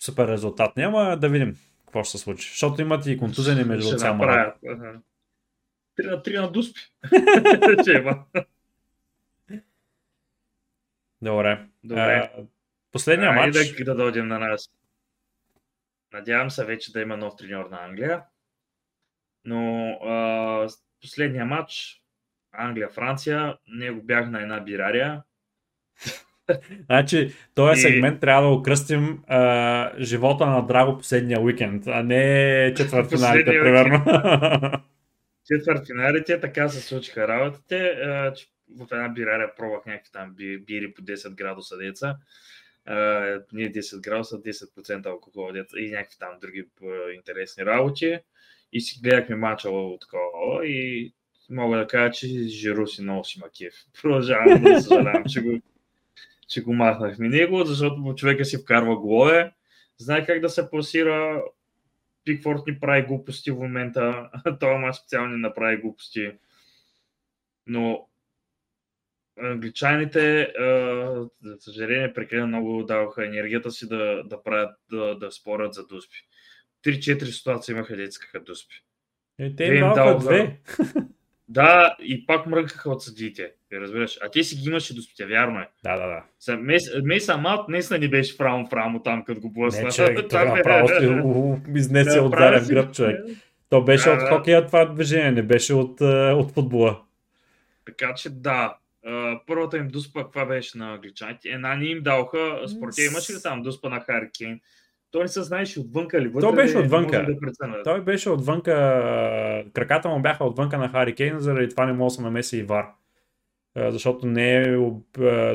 супер резултат няма, да видим какво ще се случи. Защото имат и контузени между от само. 3 на 3 на дуспи. Добре. Добре. А, последния матч. Да, да дойдем на нас. Надявам се вече да има нов треньор на Англия. Но а, последния матч Англия-Франция, него бях на една бирария. Значи, този сегмент трябва да го кръстим а, живота на Драго последния уикенд, а не четвъртфиналите, примерно. четвъртфиналите, така се случиха работите. А, в една бирария пробвах някакви там бири по 10 градуса деца. Uh, не 10 градуса, 10% алкохол и някакви там други uh, интересни работи. И си гледахме мача такова и мога да кажа, че Жиру си много си макив. Продължавам да съжалявам, че го, че го махнахме него, защото човека си вкарва голове, знае как да се пласира, Пикфорд ни прави глупости в момента, това мач специално ни направи глупости. Но англичаните, за съжаление, прекалено много даваха енергията си да, да правят, да, да спорят за дуспи. 3-4 ситуации имаха деца искаха дуспи. Е, те им даваха две. Да, и пак мръкаха от съдиите. Разбираш. А те си ги имаше дуспите, вярно е. Да, да, да. Са, мес, Мейса Маут наистина не беше фрамо фрамо там, като го блъсна. Не, човек, това направо си изнесе да, от заден гръб, човек. То беше да, от хокея това движение, не беше от, от футбола. Така че да, първата им дуспа, каква беше на англичаните? Една ни им даваха, според имаше ли там дуспа на Хари Кейн? Той не се знаеше отвънка ли? Вътре Той беше отвънка. Да Той беше отвънка. Краката му бяха отвънка на Хари Кейн, заради това не мога да се намеси и Вар. Защото не е.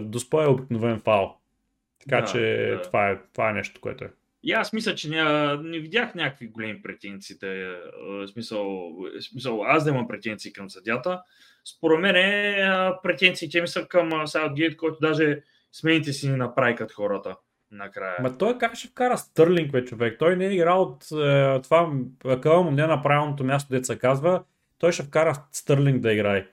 Дуспа е обикновен фал. Така да, че да. Това, е, това е нещо, което е. И аз мисля, че не, не видях някакви големи претенции. В смисъл, смисъл, аз да имам претенции към съдята. Според мен претенциите ми са към Саутгейт, който даже смените си не направи като хората накрая. Ма той как ще вкара Стърлинг, бе, човек? Той не е играл от е, това къл му не на правилното място, деца казва. Той ще вкара Стърлинг да играе.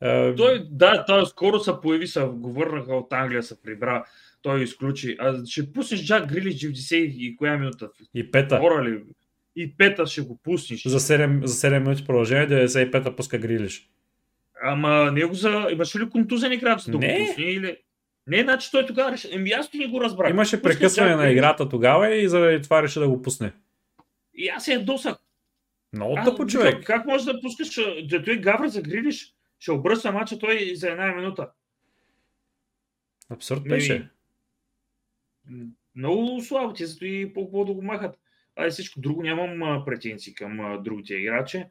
Е... Той, да, той скоро се появи, се го върнаха от Англия, се прибра. Той изключи. А ще пуснеш Джак Грилич 90 и коя минута? И пета. Хора ли? И пета ще го пуснеш. За 7, за 7 минути продължение, 95-та пуска Грилиш. Ама него за... Имаше ли контузен играч да не. го пусне? Или... Не, значи той тогава реши. Еми аз не го разбрах. Имаше прекъсване на играта тогава и заради това реши да го пусне. И аз я досах. Много тъпо човек. Как, как може да пускаш, да той Гавра за Грилиш, ще обръсва мача той за една минута. Абсурд беше. Много слабо, ти зато и по-хубаво да го махат. А и всичко друго нямам претенции към другите играчи.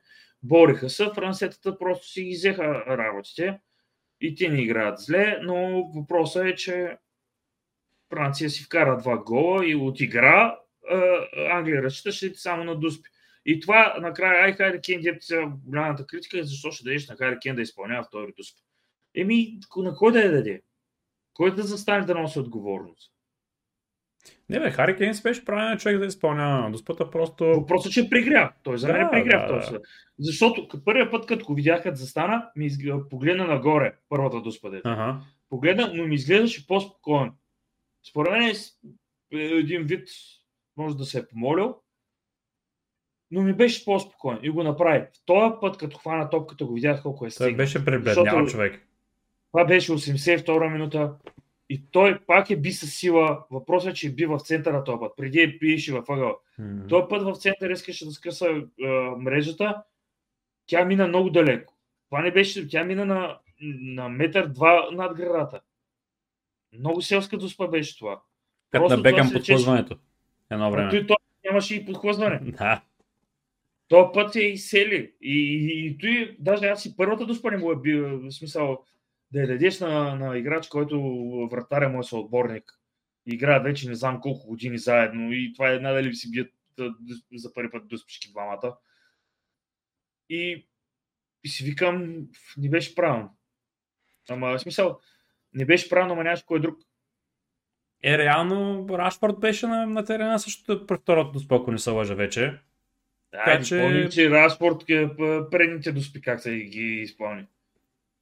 Бориха се, францетата просто си ги взеха работите и те не играят зле, но въпросът е, че Франция си вкара два гола и от игра Англия разчиташе само на Дуспи. И това накрая, ай, Хайри Кен, сега голямата критика е защо ще дадеш на Хайри Кен да изпълнява втори Дуспи. Еми, на кой да я даде? Кой да застане да носи отговорност? Не бе, Хари Кейн беше правилен човек да изпълнява на дуспата, просто... Въпросът, че е пригря. Той за мен е пригря да, да. Защото първият път, като го видях, като застана, ми погледна нагоре първата дуспа. Ага. Погледна, но ми изглеждаше по-спокоен. Според мен е един вид може да се е помолил, но ми беше по-спокоен и го направи. В този път, като хвана топката, го видях колко е стигнал. Той беше пребледнял човек. Това беше 82 минута. И той пак е би със сила. Въпросът е, че би в центъра този път. Преди е биеше във ъгъл. Mm-hmm. Той път в център искаше да скъса а, мрежата. Тя мина много далеко. Това не беше. Тя мина на, на метър два над градата. Много селска доспа беше това. Като на Бекъм подхлъзването. Едно време. Той, той нямаше и подхлъзване. да. Този път се изсели. И, и, и той, даже аз и първата доспа не му е бил, в смисъл, да я дадеш на, на играч, който вратаря му е съотборник. Играят вече не знам колко години заедно и това е надали си бият за първи път до спишки двамата. И, и си викам, не беше правилно. Ама, в смисъл, не беше правилно, ама нямаше кой друг. Е, реално, Рашфорд беше на, на терена също при второто споко не се лъжа вече. Да, така, че... Помни, че Рашфорд е, предните доспи как се ги изпълни.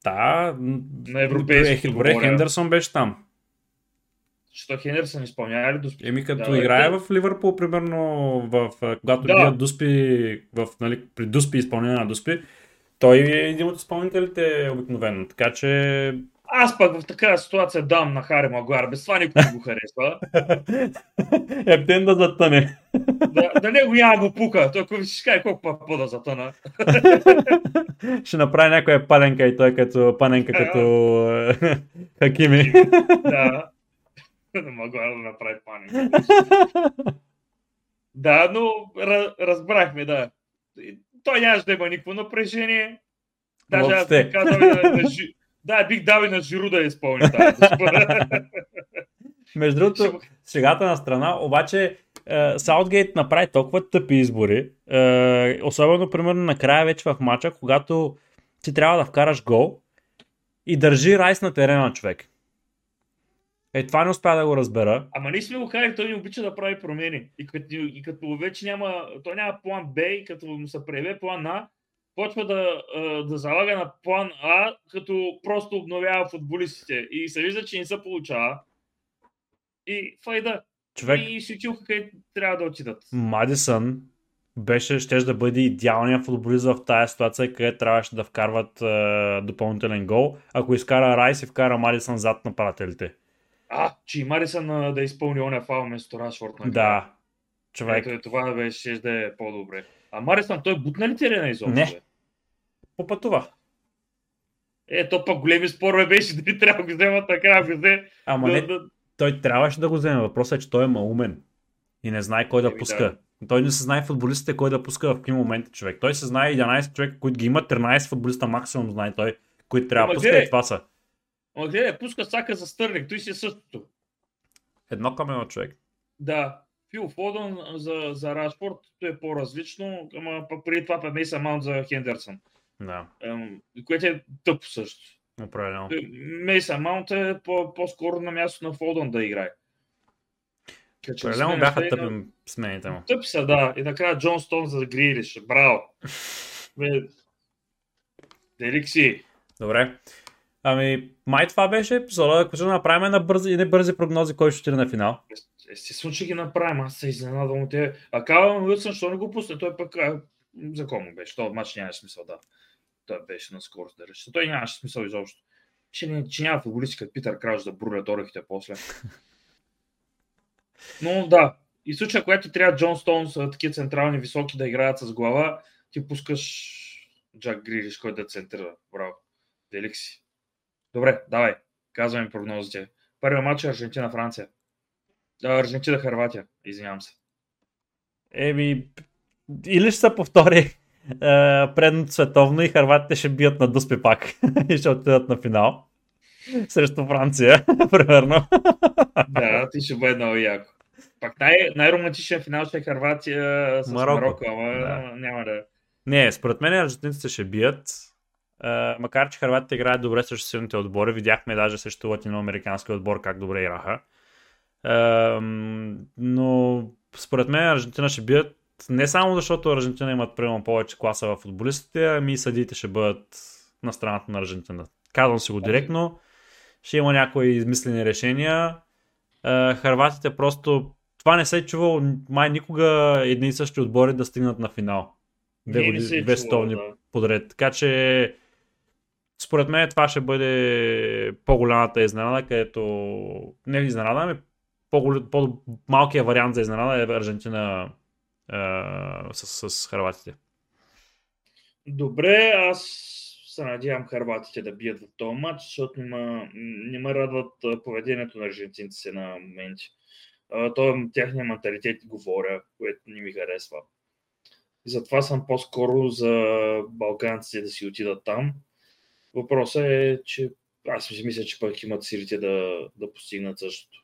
Да, на европейски. Е, добре, Хендерсон беше там. Що Хендерсон изпълнява ли Дуспи? Еми като да, играе да. в Ливърпул, примерно, в, когато да. бият Дуспи, в, нали, при Дуспи изпълнение на Дуспи, той е един от изпълнителите обикновено. Така че аз пък в такава ситуация дам на Хари Магуар. Без това никой не го харесва. Ептен да затъне. да, да не го няма го пука. Той ако виж кай колко път по да затъна. Ще направи някоя паленка и той като паненка като Хакими. да. Да Магуар да направи паненка. да, но разбрахме, да. Той нямаше да има никакво напрежение. Даже аз казвам на, на, да, бих дал и на Жиру да изпълни тази Между другото, шегата на страна, обаче Саутгейт направи толкова тъпи избори, е, особено примерно накрая вече в матча, когато ти трябва да вкараш гол и държи Райс на терена човек. Е, това не успя да го разбера. Ама ние сме го казали, той не обича да прави промени. И като, и като вече няма, той няма план Б, и като му се преве план А, почва да, да залага на план А, като просто обновява футболистите. И се вижда, че не се получава. И файда. Човек... И си чуха къде трябва да отидат. Мадисън беше, ще да бъде идеалният футболист в тази ситуация, къде трябваше да вкарват е, допълнителен гол. Ако изкара Райс и вкара Мадисън зад нападателите. А, че и Мадисън да изпълни оня фал вместо Рашфорд. Да. Човек. Ето, това беше да е по-добре. А Марисън, той бутна ли терена изобщо? Не. Попътува. Е, то пък големи спорове беше, дали трябва да го вземат така, го взе. Ама не, да... той трябваше да го вземе. Въпросът е, че той е маумен. И не знае кой да Еми, пуска. Да. Той не се знае футболистите кой да пуска в какви моменти човек. Той се знае 11 човек, които ги има, 13 футболиста максимум знае той, които трябва да пуска и това са. Ама гледай, пуска сака за стърник, той си е същото. Едно към едно човек. Да. Фил Фодън за, за Рашфорд е по-различно, ама пък преди това пък Мейса Маунт за Хендерсън. Да. което е тъпо също. Определено. Мейса Маунт е по- по-скоро на място на Фодън да играе. Определено бяха тъпи на... смените му. Тъпи са, да. И накрая Джон Стоун за Грилиш. Браво. Деликси. Добре. Ами, май това беше епизода, ако ще направим на бързи и не бързи прогнози, кой ще отиде на финал. Естествено, че ги направим. Аз се изненадвам от те. А Калъм Уилсън, защо не го пусне? Той пък а, законно беше. Този матч нямаше смисъл да. Той беше на скорост да реши. Той нямаше смисъл изобщо. Че, не, че няма футболисти като Питър Крауч да брулят орехите после. Но да, и случая, когато трябва Джон Стоун са такива централни високи да играят с глава, ти пускаш Джак Грилиш, който да центрира. Браво. Делик си. Добре, давай. Казваме прогнозите. Първият матч е Аржентина-Франция. Аржентина, Харватия, извинявам се. Еми, или ще се повтори предното световно и Харватите ще бият на Дуспи пак и ще отидат на финал срещу Франция, примерно. да, ти ще бъде много яко. Пак най- най-романтичен финал ще е Харватия с Марокко, Марокко ама да. няма да... Не, според мен аржентинците ще бият. Uh, макар, че Харватите играят добре срещу силните отбори. Видяхме даже срещу латиноамерикански отбор как добре играха. Но според мен Аржентина ще бият не само защото Аржентина имат примерно повече класа в футболистите, ами и съдиите ще бъдат на страната на Аржентина. Казвам си го директно. Ще има някои измислени решения. Харватите просто... Това не се е чувал май никога едни и същи отбори да стигнат на финал. Две, години, две столни да. подред. Така че според мен това ще бъде по-голямата изненада, където не изненада, ами по-малкият вариант за изненада е Аржентина а, с, с харватите. Добре, аз се надявам харватите да бият в този матч, защото ме, не ме радват поведението на аржентинците на моменти. Той тяхния менталитет говоря, което не ми харесва. И затова съм по-скоро за балканците да си отидат там. Въпросът е, че аз мисля, че пък имат силите да, да постигнат същото.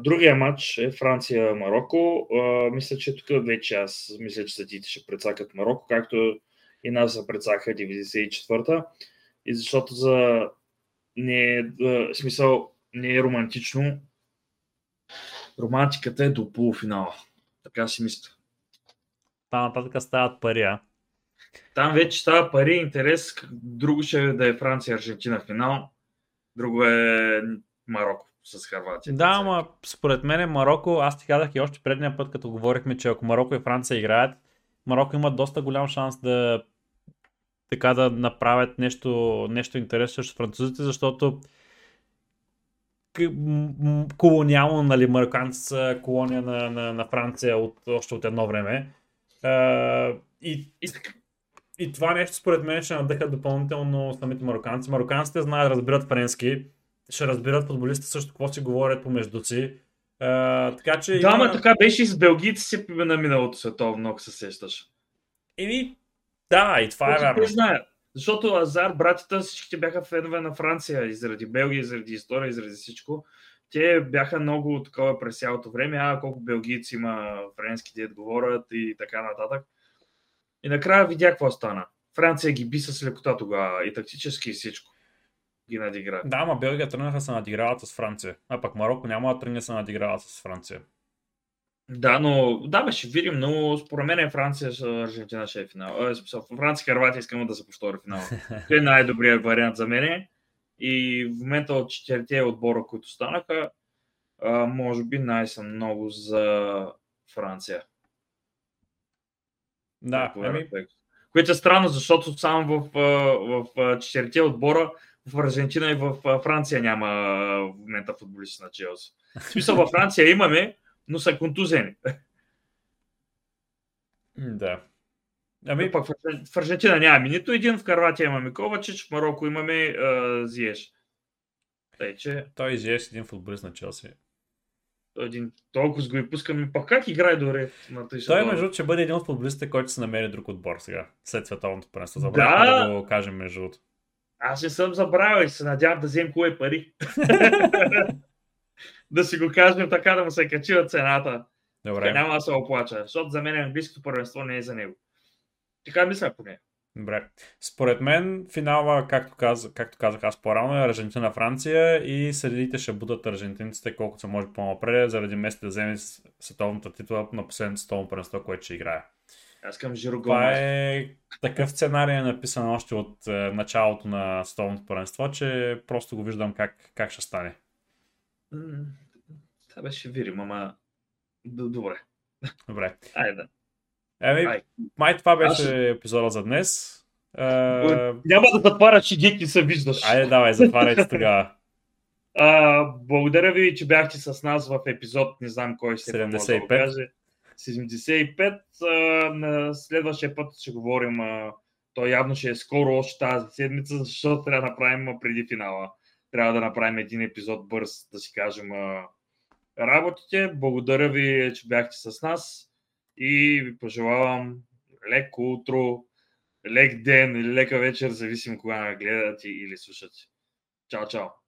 Другия матч е Франция-Марокко. мисля, че тук вече аз мисля, че съдите ще прецакат Марокко, както и нас се прецаха 94-та. И защото за не е, смисъл, не е романтично. Романтиката е до полуфинала. Така си мисля. Там нататък стават пари, а? Там вече става пари, интерес. Друго ще е да е Франция, Аржентина финал. Друго е Марокко с Харватия. Да, ама според мен Марокко, аз ти казах и още предния път, като говорихме, че ако Марокко и Франция играят, Марокко има доста голям шанс да така да направят нещо, нещо интересно с французите, защото колониално, нали, марокканци са колония на, на, на Франция от, още от едно време. Uh, и, и, и това нещо според мен ще надъха допълнително самите марокканци. Марокканците знаят, разбират френски, ще разбират футболистите също какво си говорят помежду си. Uh, така че. Да, има... така беше и с белгийци на миналото световно, ако се сещаш. Еми, да, и това е вярно. Знаят. Защото Азар, братята, всичките бяха фенове на Франция и заради Белгия, и заради история, и заради всичко. Те бяха много такова през цялото време, а колко белгийци има френски дед говорят и така нататък. И накрая видя какво стана. Франция ги би с лекота тогава и тактически и всичко ги надигра. Да, ама Белгия тръгнаха се надиграват с Франция. А пък Марокко няма да тръгне се надиграват с Франция. Да, но да, бе, ще видим, но според мен Франция, Аржентина ще е финал. Е, Франция, Харватия искаме да се повтори финал. Това е най-добрият вариант за мен. И в момента от четирите отбора, които станаха, може би най-съм много за Франция. Да, ами... Което е странно, защото само в, в, в четирите отбора в Аржентина и в Франция няма в момента футболисти на Челси. В смисъл, във Франция имаме, но са контузени. Да. Ами... Пък в Аржентина нямаме нито един, в Карватия имаме Ковачич, в Марокко имаме uh, Зиеш. Тъй, че... Той Зиеш един футболист на Челси. Един толкова го и пускаме. Пак как играе добре на тъй Той между ще бъде един от футболистите, който се намери друг отбор сега, след световното първенство. Забравяме да... да го кажем между другото. Аз не съм забравил и се надявам да вземем кое пари. да си го кажем така, да му се качи от цената. Добре. Няма да се оплача, защото за мен английското първенство не е за него. Така мисля поне. Добре. Според мен финала, както, каз, както казах аз по-рано, е Аржентина-Франция и съдите ще будат аржентинците колкото се може по-напред, заради место да вземе световната титла на последното световно първенство, което ще играе. Аз към Жиро Това е такъв сценарий е написан още от е, началото на световното първенство, че просто го виждам как, как ще стане. Това беше видим, ама добре. Добре. Айде. Еми, Ай. май това беше Аз... епизода за днес. Uh... Няма да затваряш и геки се виждаш. Айде, давай, затваряйте тогава. Uh, благодаря ви, че бяхте с нас в епизод, не знам кой се 75. Да каже. 75. Uh, на следващия път ще говорим. Той явно ще е скоро още тази седмица, защото трябва да направим преди финала трябва да направим един епизод бърз, да си кажем работите. Благодаря ви, че бяхте с нас и ви пожелавам леко утро, лек ден или лека вечер, зависимо кога гледате или слушате. Чао, чао!